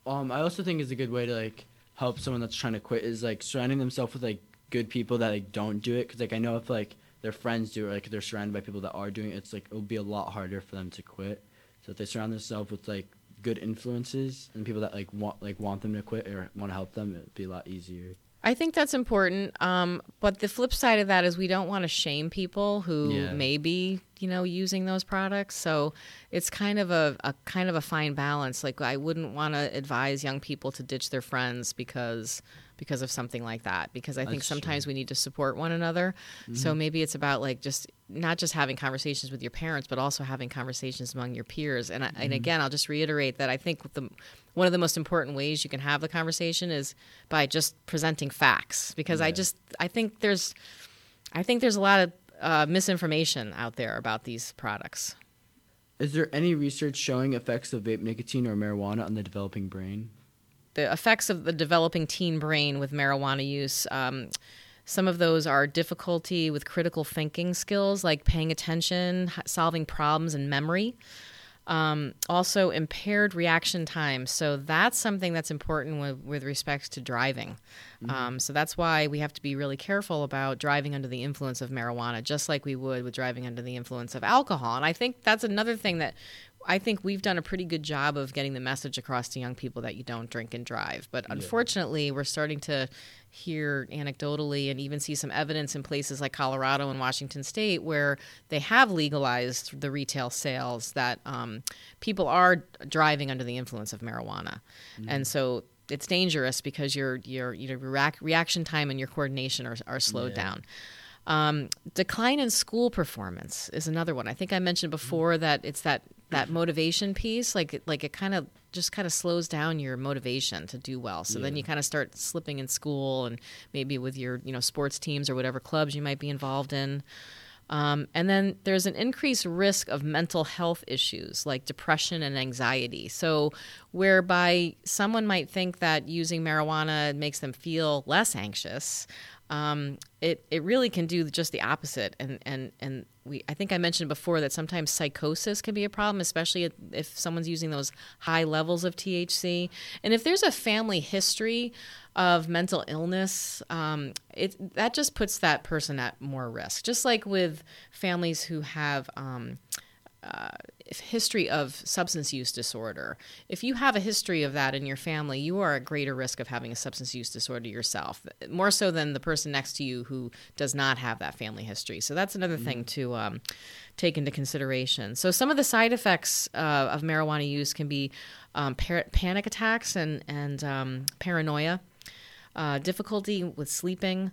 Um, I also think is a good way to like help someone that's trying to quit is like surrounding themselves with like good people that like don't do it. Cause like I know if like their friends do it, like they're surrounded by people that are doing it, it's like it'll be a lot harder for them to quit. So if they surround themselves with like good influences and people that like want like want them to quit or want to help them, it'd be a lot easier.
I think that's important. Um, but the flip side of that is we don't want to shame people who
Yeah.
may be, you know, using those products. So it's kind of a, a kind of a fine balance. Like I wouldn't want to advise young people to ditch their friends because because of something like that. Because I think
That's true.
sometimes we need to support one another. So maybe it's about like just not just having conversations with your parents, but also having conversations among your peers. And I, and again, I'll just reiterate that I think the one of the most important ways you can have the conversation is by just presenting facts. Because I just I think there's I think there's a lot of uh, misinformation out there about these products.
Is there any research showing effects of vape nicotine or marijuana on the developing brain?
The effects of the developing teen brain with marijuana use. Um, some of those are difficulty with critical thinking skills, like paying attention, solving problems, and memory. Um, also, impaired reaction time. So that's something that's important with, with respect to driving. Um, so that's why we have to be really careful about driving under the influence of marijuana, just like we would with driving under the influence of alcohol. And I think that's another thing that I think we've done a pretty good job of getting the message across to young people that you don't drink and drive. But unfortunately, we're starting to hear anecdotally and even see some evidence in places like Colorado and Washington State where they have legalized the retail sales that um, people are driving under the influence of marijuana, and so it's dangerous because your your your reac- reaction time and your coordination are, are slowed
Yeah.
down. Um, decline in school performance is another one. I think I mentioned before that it's that that motivation piece. Like it, like it kind of just kind of slows down your motivation to do well. So then you kind of start slipping in school and maybe with your you know sports teams or whatever clubs you might be involved in. Um, and then there's an increased risk of mental health issues like depression and anxiety. So, whereby someone might think that using marijuana makes them feel less anxious, um, it, it really can do just the opposite. And, and, and we, I think I mentioned before that sometimes psychosis can be a problem, especially if- someone's using those high levels of THC. And if there's a family history of mental illness, um, it that just puts that person at more risk. Just like with families who have um, uh, history of substance use disorder. If you have a history of that in your family, you are at greater risk of having a substance use disorder yourself, more so than the person next to you who does not have that family history. So that's another thing to um, take into consideration. So some of the side effects uh, of marijuana use can be um, par- panic attacks and and um, paranoia, uh, difficulty with sleeping,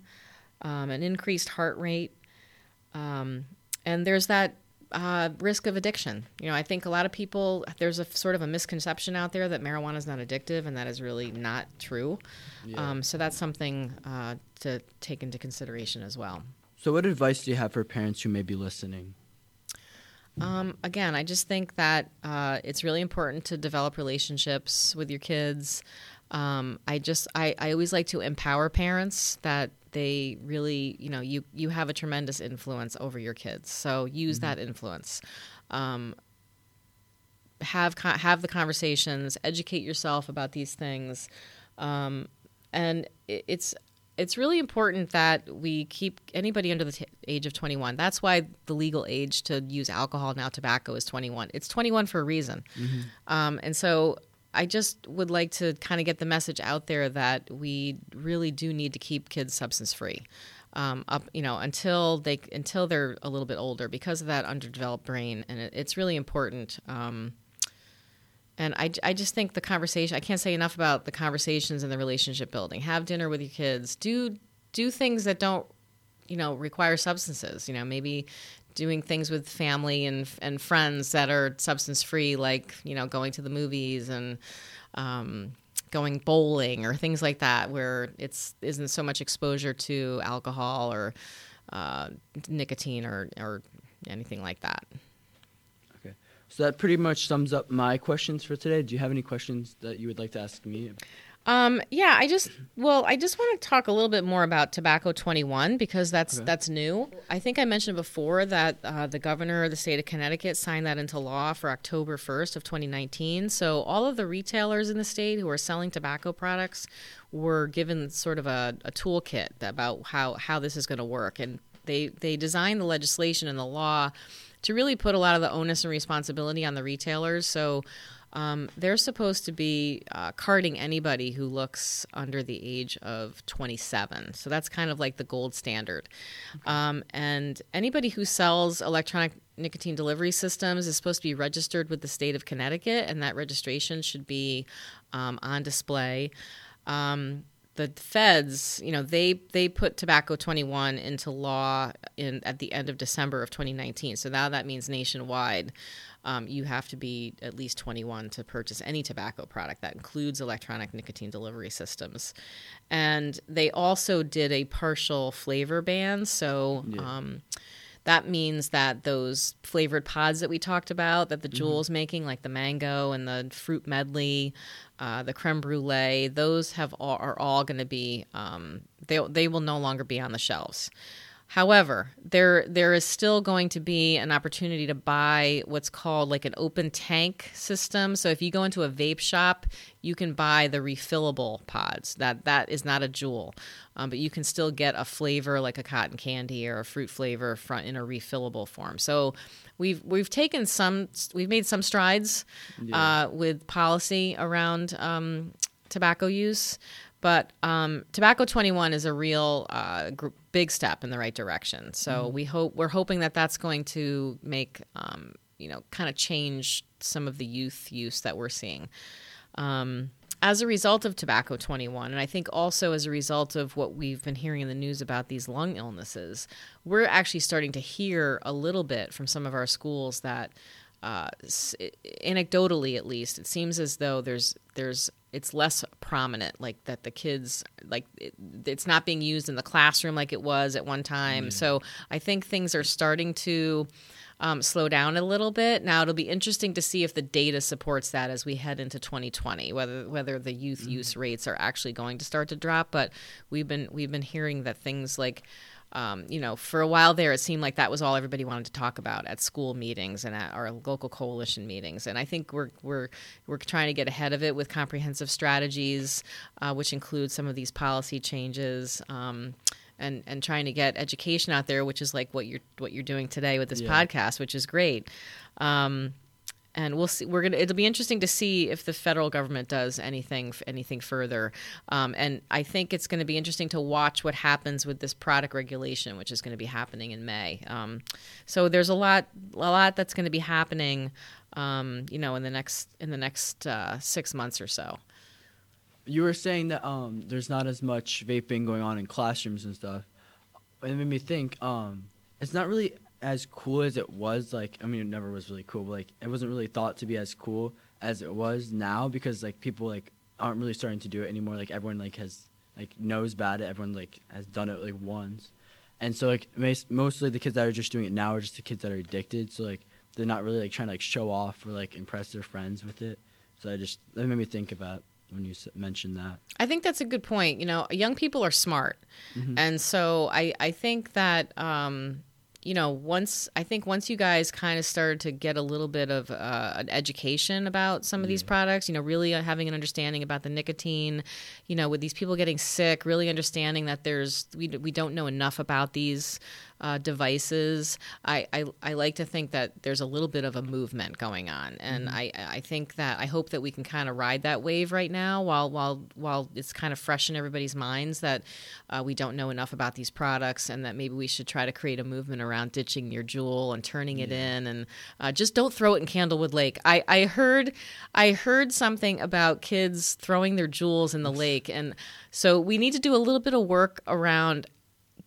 um, an increased heart rate, um, and there's that uh, risk of addiction. You know, I think a lot of people there's a sort of a misconception out there that marijuana is not addictive, and that is really not true.
Yeah.
Um, so that's something uh, to take into consideration as well.
So, what advice do you have for parents who may be listening?
Um, again, I just think that uh, it's really important to develop relationships with your kids. Um, I just I, I always like to empower parents that they really you know you you have a tremendous influence over your kids. So use that influence. Um, have have the conversations, educate yourself about these things, um, and it, it's it's really important that we keep anybody under the t- age of 21. That's why the legal age to use alcohol now tobacco is 21. It's 21 for a reason, um, and so. I just would like to kind of get the message out there that we really do need to keep kids substance free, um, up you know until they until they're a little bit older because of that underdeveloped brain, and it, it's really important. Um, and I, I just think the conversation I can't say enough about the conversations and the relationship building. Have dinner with your kids. Do do things that don't you know require substances. You know maybe doing things with family and and friends that are substance free, like you know going to the movies and um, going bowling or things like that, where it's isn't so much exposure to alcohol or uh, nicotine or or anything like that.
Okay. So that pretty much sums up my questions for today. Do you have any questions that you would like to ask me?
Um, yeah, I just well, I just want to talk a little bit more about Tobacco 21 because that's
Okay.
that's new. I think I mentioned before that uh, the governor of the state of Connecticut signed that into law for October 1st of 2019. So all of the retailers in the state who are selling tobacco products were given sort of a, a toolkit about how how this is going to work and they they designed the legislation and the law to really put a lot of the onus and responsibility on the retailers. So um, they're supposed to be uh, carding anybody who looks under the age of 27. So that's kind of like the gold standard. Okay. Um, and anybody who sells electronic nicotine delivery systems is supposed to be registered with the state of Connecticut, and that registration should be um, on display. Um, the feds, you know, they they put tobacco 21 into law in at the end of December of 2019. So now that means nationwide, um, you have to be at least 21 to purchase any tobacco product. That includes electronic nicotine delivery systems, and they also did a partial flavor ban. So. Yeah. Um, that means that those flavored pods that we talked about that the mm-hmm. Making, like the mango and the fruit medley, uh, the creme brulee, those have all, are all going to be um, they they will no longer be on the shelves. However, there there is still going to be an opportunity to buy what's called like an open tank system. So if you go into a vape shop, you can buy the refillable pods. That that is not a Juul, um, but you can still get a flavor like a cotton candy or a fruit flavor front in a refillable form. So we've we've taken some we've made some strides yeah. uh, with policy around um, tobacco use. But um, Tobacco 21 is a real uh, gr- big step in the right direction. So mm-hmm. we hope we're hoping that that's going to make um, you know kind of change some of the youth use that we're seeing. Um, as a result of tobacco 21 and i think also as a result of what we've been hearing in the news about these lung illnesses we're actually starting to hear a little bit from some of our schools that uh, anecdotally at least, it seems as though there's there's it's less prominent, like that the kids like it, it's not being used in the classroom like it was at one time. Yeah. So I think things are starting to. Um, slow down a little bit. Now it'll be interesting to see if the data supports that as we head into 2020, whether whether the youth mm-hmm. use rates are actually going to start to drop. But we've been we've been hearing that things like um, you know, for a while there, it seemed like that was all everybody wanted to talk about at school meetings and at our local coalition meetings. And I think we're we're we're trying to get ahead of it with comprehensive strategies, uh, which include some of these policy changes. Um, and, and trying to get education out there, which is like what you're what you're doing today with this yeah. podcast, which is great. Um, and we'll see. We're gonna. It'll be interesting to see if the federal government does anything anything further. Um, and I think it's going to be interesting to watch what happens with this product regulation, which is going to be happening in May. Um, so there's a lot a lot that's going to be happening. Um, you know, in the next in the next uh, six months or so.
You were saying that um, there's not as much vaping going on in classrooms and stuff. It made me think. Um, it's not really as cool as it was like i mean it never was really cool but like it wasn't really thought to be as cool as it was now because like people like aren't really starting to do it anymore like everyone like has like knows about it everyone like has done it like once and so like mostly the kids that are just doing it now are just the kids that are addicted so like they're not really like trying to like show off or like impress their friends with it so i just that made me think about when you mentioned that.
I think that's a good point. You know, young people are smart, mm-hmm. and so I I think that um, you know, once I think once you guys kind of started to get a little bit of uh, an education about some of yeah. these products, you know, really having an understanding about the nicotine, you know, with these people getting sick, really understanding that there's we we don't know enough about these uh, devices. I, I, I like to think that there's a little bit of a movement going on, and mm-hmm. I I think that I hope that we can kind of ride that wave right now while while while it's kind of fresh in everybody's minds that uh, we don't know enough about these products, and that maybe we should try to create a movement around ditching your Juul and turning it in, and uh, just don't throw it in Candlewood Lake. I I heard I heard something about kids throwing their Juuls in the lake, and so we need to do a little bit of work around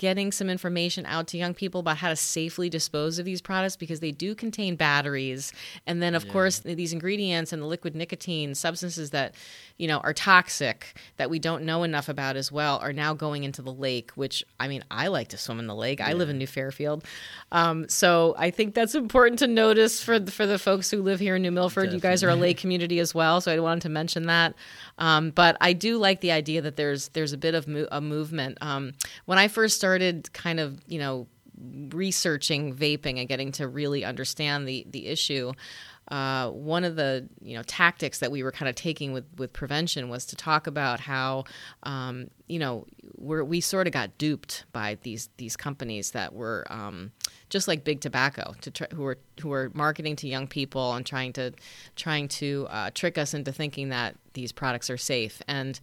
getting some information out to young people about how to safely dispose of these products because they do contain batteries and then of yeah. course these ingredients and the liquid nicotine substances that you know are toxic that we don't know enough about as well are now going into the lake which i mean i like to swim in the lake yeah. i live in new fairfield um, so i think that's important to notice for the, for the folks who live here in new milford Definitely. you guys are a lake community as well so i wanted to mention that um, but i do like the idea that there's there's a bit of mo- a movement. Um, when i first started kind of, you know, researching vaping and getting to really understand the the issue, uh, one of the you know tactics that we were kind of taking with with prevention was to talk about how um, you know we we sort of got duped by these these companies that were um, just like big tobacco to try, who were who were marketing to young people and trying to trying to uh, trick us into thinking that these products are safe. And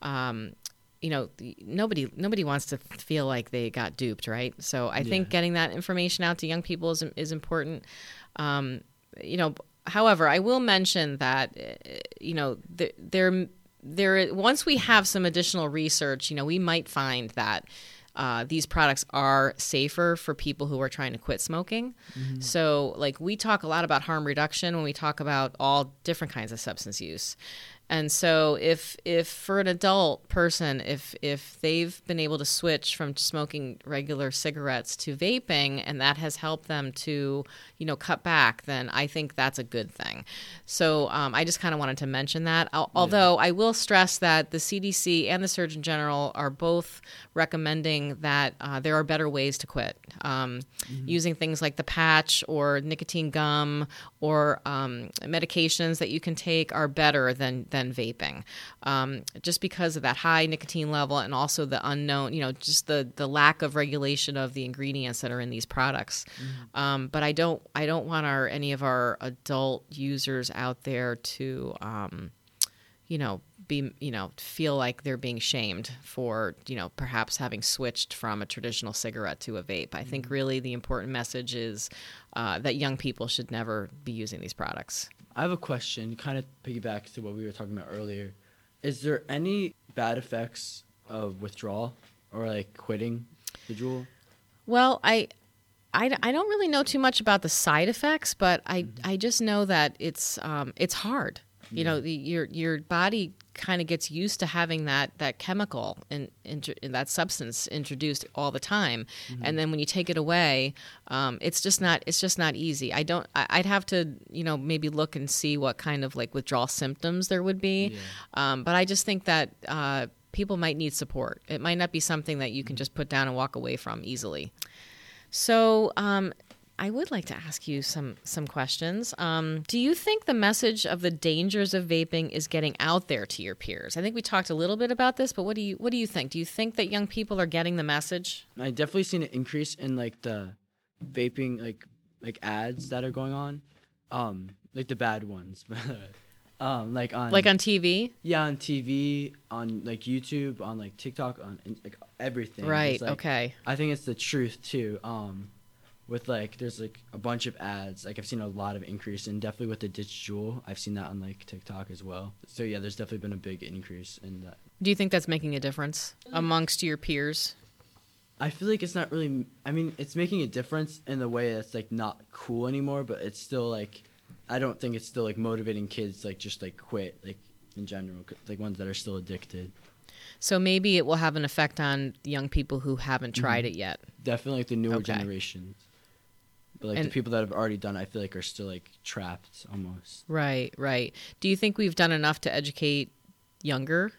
um, you know nobody nobody wants to feel like they got duped right? So i yeah. think getting that information out to young people is, is important. Um, you know however i will mention that you know there there once we have some additional research you know we might find that uh, these products are safer for people who are trying to quit smoking. Mm-hmm. So, like, we talk a lot about harm reduction when we talk about all different kinds of substance use. And so if if for an adult person if if they've been able to switch from smoking regular cigarettes to vaping and that has helped them to you know cut back then I think that's a good thing. So um, I just kind of wanted to mention that. Although yeah. I will stress that the CDC and the Surgeon General are both recommending that uh, there are better ways to quit um, mm-hmm. using things like the patch or nicotine gum or um, medications that you can take are better than than vaping, um, just because of that high nicotine level and also the unknown, you know, just the the lack of regulation of the ingredients that are in these products. Mm-hmm. Um, but I don't I don't want our any of our adult users out there to, um, you know, be you know feel like they're being shamed for you know perhaps having switched from a traditional cigarette to a vape. I think mm-hmm. really the important message is uh, that young people should never be using these products.
I have a question, kind of piggyback to what we were talking about earlier. Is there any bad effects of withdrawal or like quitting the Juul?
Well, I, I, I don't really know too much about the side effects, but I, mm-hmm. I just know that it's um, it's hard. You yeah. know, the, your your body kind of gets used to having that that chemical and, that substance introduced all the time mm-hmm. and then when you take it away um, it's just not it's just not easy i don't I, would have to you know maybe look and see what kind of like withdrawal symptoms there would be yeah. um, but i just think that uh, people might need support it might not be something that you can mm-hmm. just put down and walk away from easily so um, I would like to ask you some some questions. Um, do you think the message of the dangers of vaping is getting out there to your peers? I think we talked a little bit about this, but what do you what do you think? Do you think that young people are getting the message?
I definitely seen an increase in like the vaping like like ads that are going on, um, like the bad ones. um, like on
like on TV.
Yeah, on TV, on like YouTube, on like TikTok, on like everything.
Right.
Like,
okay.
I think it's the truth too. Um, with like there's like a bunch of ads. Like i've seen a lot of increase and definitely with the ditch Juul i've seen that on like tiktok as well. So yeah there's definitely been a big increase in that.
Do you think that's making a difference amongst your peers?
I feel like it's not really i mean it's making a difference in the way that's like not cool anymore but it's still like i don't think it's still like motivating kids like just like quit like in general like ones that are still addicted.
So maybe it will have an effect on young people who haven't tried mm-hmm. it yet.
Definitely like the newer okay. generations but like and, the people that have already done, it, I feel like are still like trapped almost.
Right, right. Do you think we've done enough to educate younger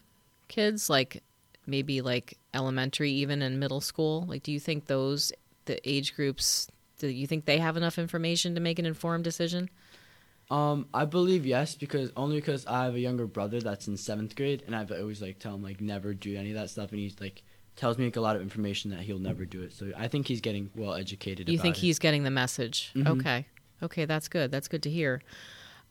kids, like maybe like elementary, even in middle school? Like, do you think those the age groups? Do you think they have enough information to make an informed decision?
Um, I believe yes, because only because I have a younger brother that's in seventh grade, and I've always like tell him like never do any of that stuff, and he's like tells me like a lot of information that he'll never do it. So I think he's getting well educated.
You think
it.
he's getting the message? Mm-hmm. Okay, okay, that's good. That's good to hear.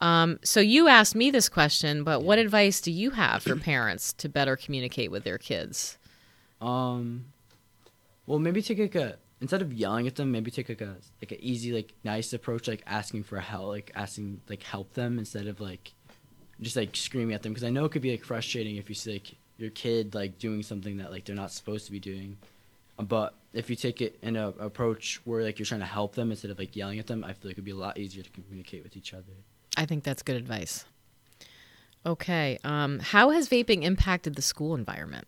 Um, so you asked me this question, but yeah. what advice do you have for parents to better communicate with their kids?
Um, well, maybe take like a instead of yelling at them, maybe take like a like an easy like nice approach, like asking for help, like asking like help them instead of like just like screaming at them because I know it could be like frustrating if you see like your kid like doing something that like they're not supposed to be doing. But if you take it in a approach where like you're trying to help them instead of like yelling at them, I feel like it'd be a lot easier to communicate with each other.
I think that's good advice. Okay, um, how has vaping impacted the school environment?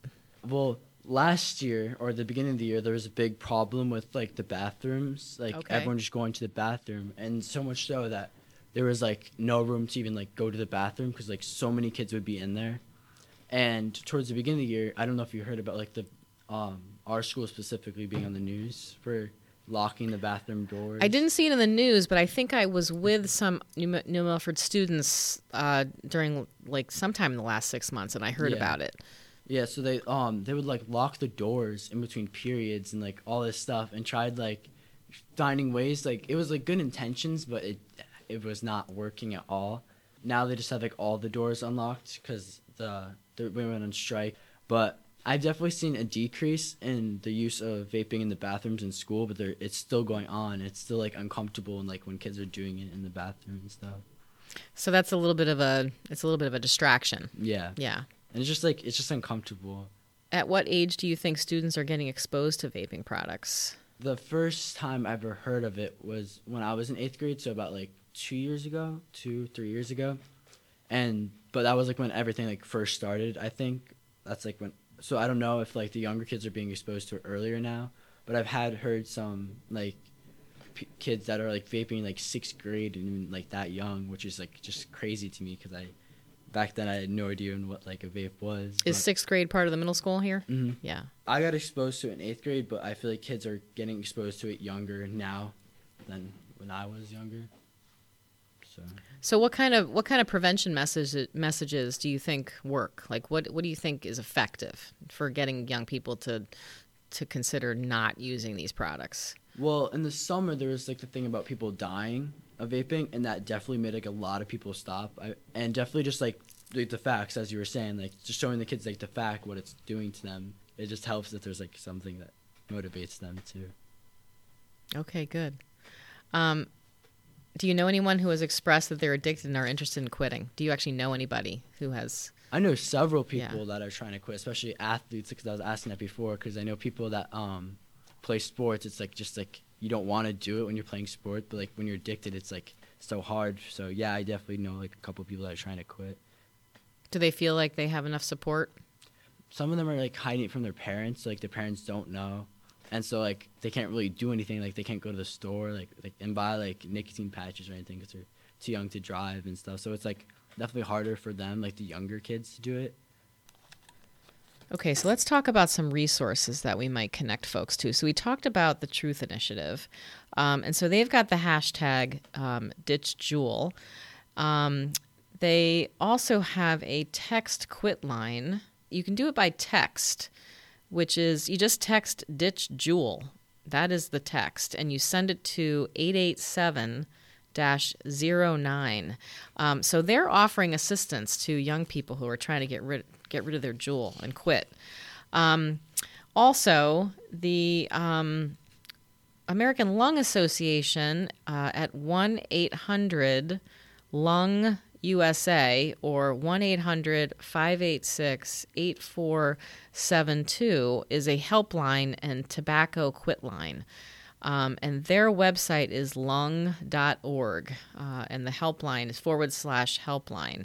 Well, last year or the beginning of the year, there was a big problem with like the bathrooms, like okay. everyone just going to the bathroom, and so much so that there was like no room to even like go to the bathroom because like so many kids would be in there and towards the beginning of the year, I don't know if you heard about like the um, our school specifically being on the news for locking the bathroom doors.
I didn't see it in the news, but I think I was with some New, New Milford students uh, during like sometime in the last six months, and I heard
Yeah.
about it.
Yeah, so they um they would like lock the doors in between periods and like all this stuff and tried like finding ways like it was like good intentions but it it was not working at all. Now they just have like all the doors unlocked cuz the we went on strike, but I've definitely seen a decrease in the use of vaping in the bathrooms in school, but there it's still going on. It's still like uncomfortable and like when kids are doing it in the bathroom and stuff.
So that's a little bit of a it's a little bit of a distraction.
Yeah.
Yeah.
And it's just like it's just uncomfortable.
At what age do you think students are getting exposed to vaping products?
the first time I ever heard of it was when I was in eighth grade, so about like two years ago, two three years ago, and but that was like when everything like first started. I think that's like when. So I don't know if like the younger kids are being exposed to it earlier now, but I've had heard some like p- kids that are like vaping like sixth grade and like that young, which is like just crazy to me because I back then I had no idea what like a vape was.
Is sixth grade part of the middle school here?
hmm
Yeah.
I got exposed to it in eighth grade, but I feel like kids are getting exposed to it younger now than when I was younger. So
So what kind of what kind of prevention message, messages do you think work? Like what what do you think is effective for getting young people to to consider not using these products?
well, in the summer there was like the thing about people dying of vaping, and that definitely made like a lot of people stop. I, and definitely just like like the facts, as you were saying, like just showing the kids like the fact what it's doing to them. It just helps that there's like something that motivates them too.
Okay, good. Um, do you know anyone who has expressed that they're addicted and are interested in quitting? Do you actually know anybody who has?
I know several
Yeah.
people that are trying to quit, especially athletes. Because I was asking that before. Because I know people that um, play sports. It's like just like you don't want to do it when you're playing sport, but like when you're addicted, it's like so hard. So yeah, I definitely know like a couple people that are trying to quit.
Do they feel like they have enough support?
Some of them are like hiding it from their parents. Like their parents don't know, and so like they can't really do anything. Like they can't go to the store like, like and buy like nicotine patches or anything because they're too young to drive and stuff. So it's like definitely harder for them, like the younger kids, to do it.
Okay, so let's talk about some resources that we might connect folks to. So we talked about the Truth Initiative, um, and so they've got the hashtag um, Ditch Juul. Um, they also have a text quit line. You can do it by text, which is you just text Ditch Juul. That is the text, and you send it to eight eight seven dash zero nine. Um, so they're offering assistance to young people who are trying to get rid get rid of their Juul and quit. Um, also, the um, American Lung Association uh, at one eight hundred lung USA or 1 800 586 8472 is a helpline and tobacco quit line. Um, and their website is lung.org, uh, and the helpline is forward slash helpline.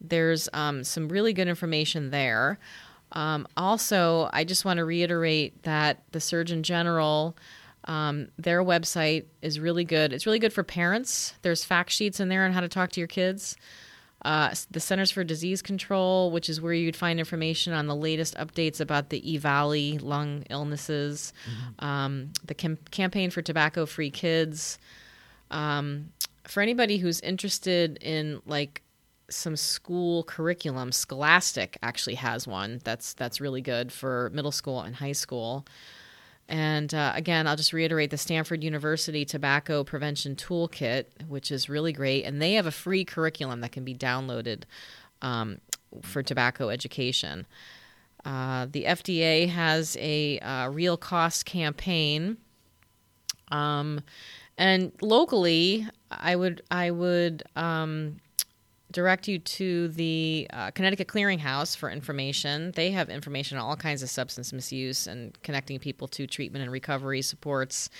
There's um, some really good information there. Um, also, I just want to reiterate that the Surgeon General, um, their website is really good. It's really good for parents. There's fact sheets in there on how to talk to your kids. Uh, the Centers for Disease Control, which is where you'd find information on the latest updates about the E Valley lung illnesses, um, the cam- campaign for tobacco free kids. Um, for anybody who's interested in like some school curriculum, Scholastic actually has one that's that's really good for middle school and high school. And uh, again, I'll just reiterate the Stanford University Tobacco Prevention Toolkit, which is really great. And they have a free curriculum that can be downloaded um, for tobacco education. Uh, the FDA has a uh, real cost campaign. Um, and locally, I would I would um, direct you to the uh, Connecticut Clearinghouse for information. They have information on all kinds of substance misuse and connecting people to treatment and recovery supports.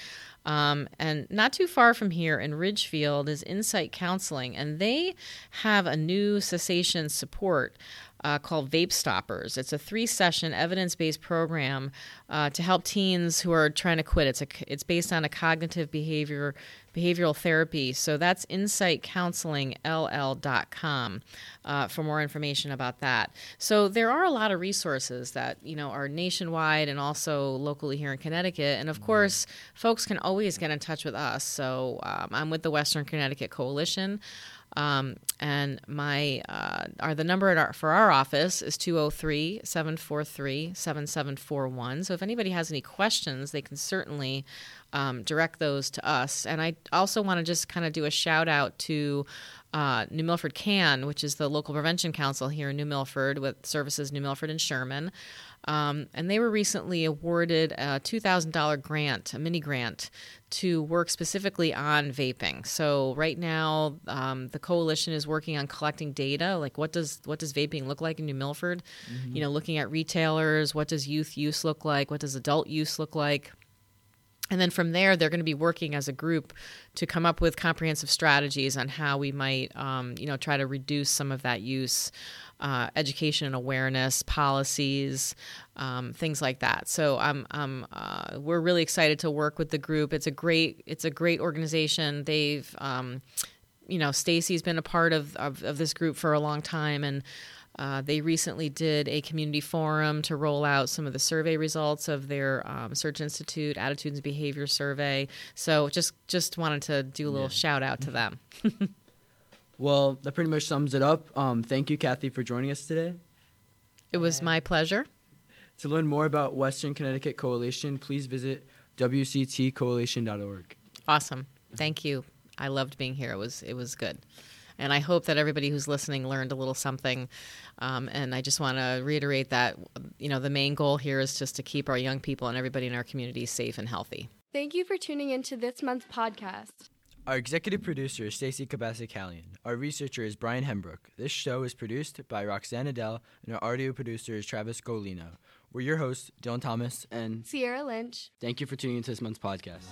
Um, and not too far from here in Ridgefield is Insight Counseling, and they have a new cessation support uh, called Vape Stoppers. It's a three session evidence based program uh, to help teens who are trying to quit. It's, a, it's based on a cognitive behavior behavioral therapy. So that's insightcounselingll.com uh, for more information about that. So there are a lot of resources that you know are nationwide and also locally here in Connecticut. And of course, folks can always get in touch with us. So um, I'm with the Western Connecticut Coalition. Um, and my uh, our the number our, for our office is 203-743-7741. So if anybody has any questions, they can certainly um, direct those to us. And I also want to just kind of do a shout out to uh, New Milford CAN, which is the local prevention council here in New Milford with services New Milford and Sherman. Um, and they were recently awarded a $2,000 grant, a mini grant, to work specifically on vaping. So right now, um, the coalition is working on collecting data, like what does what does vaping look like in New Milford? Mm-hmm. You know, looking at retailers, what does youth use look like? What does adult use look like? And then from there, they're going to be working as a group to come up with comprehensive strategies on how we might, um, you know, try to reduce some of that use, uh, education and awareness, policies, um, things like that. So uh, we're really excited to work with the group. It's a great, it's a great organization. They've, um, you know, Stacy's been a part of, of, of this group for a long time, and uh, they recently did a community forum to roll out some of the survey results of their um, Search Institute Attitudes and Behavior Survey. So just just wanted to do a little yeah. shout out to them.
well, that pretty much sums it up. Um, thank you, Kathy, for joining us today.
It was my pleasure.
To learn more about Western Connecticut Coalition, please visit wctcoalition.org.
Awesome. Thank you. I loved being here. It was it was good. And I hope that everybody who's listening learned a little something. Um, and I just want to reiterate that, you know, the main goal here is just to keep our young people and everybody in our community safe and healthy.
Thank you for tuning in to this month's podcast.
Our executive producer is Stacey Kabasik-Callion. Our researcher is Brian Hembrook. This show is produced by Roxanne Adele, and our audio producer is Travis Golino. We're your hosts, Dylan Thomas and
Sierra Lynch.
Thank you for tuning into this month's podcast.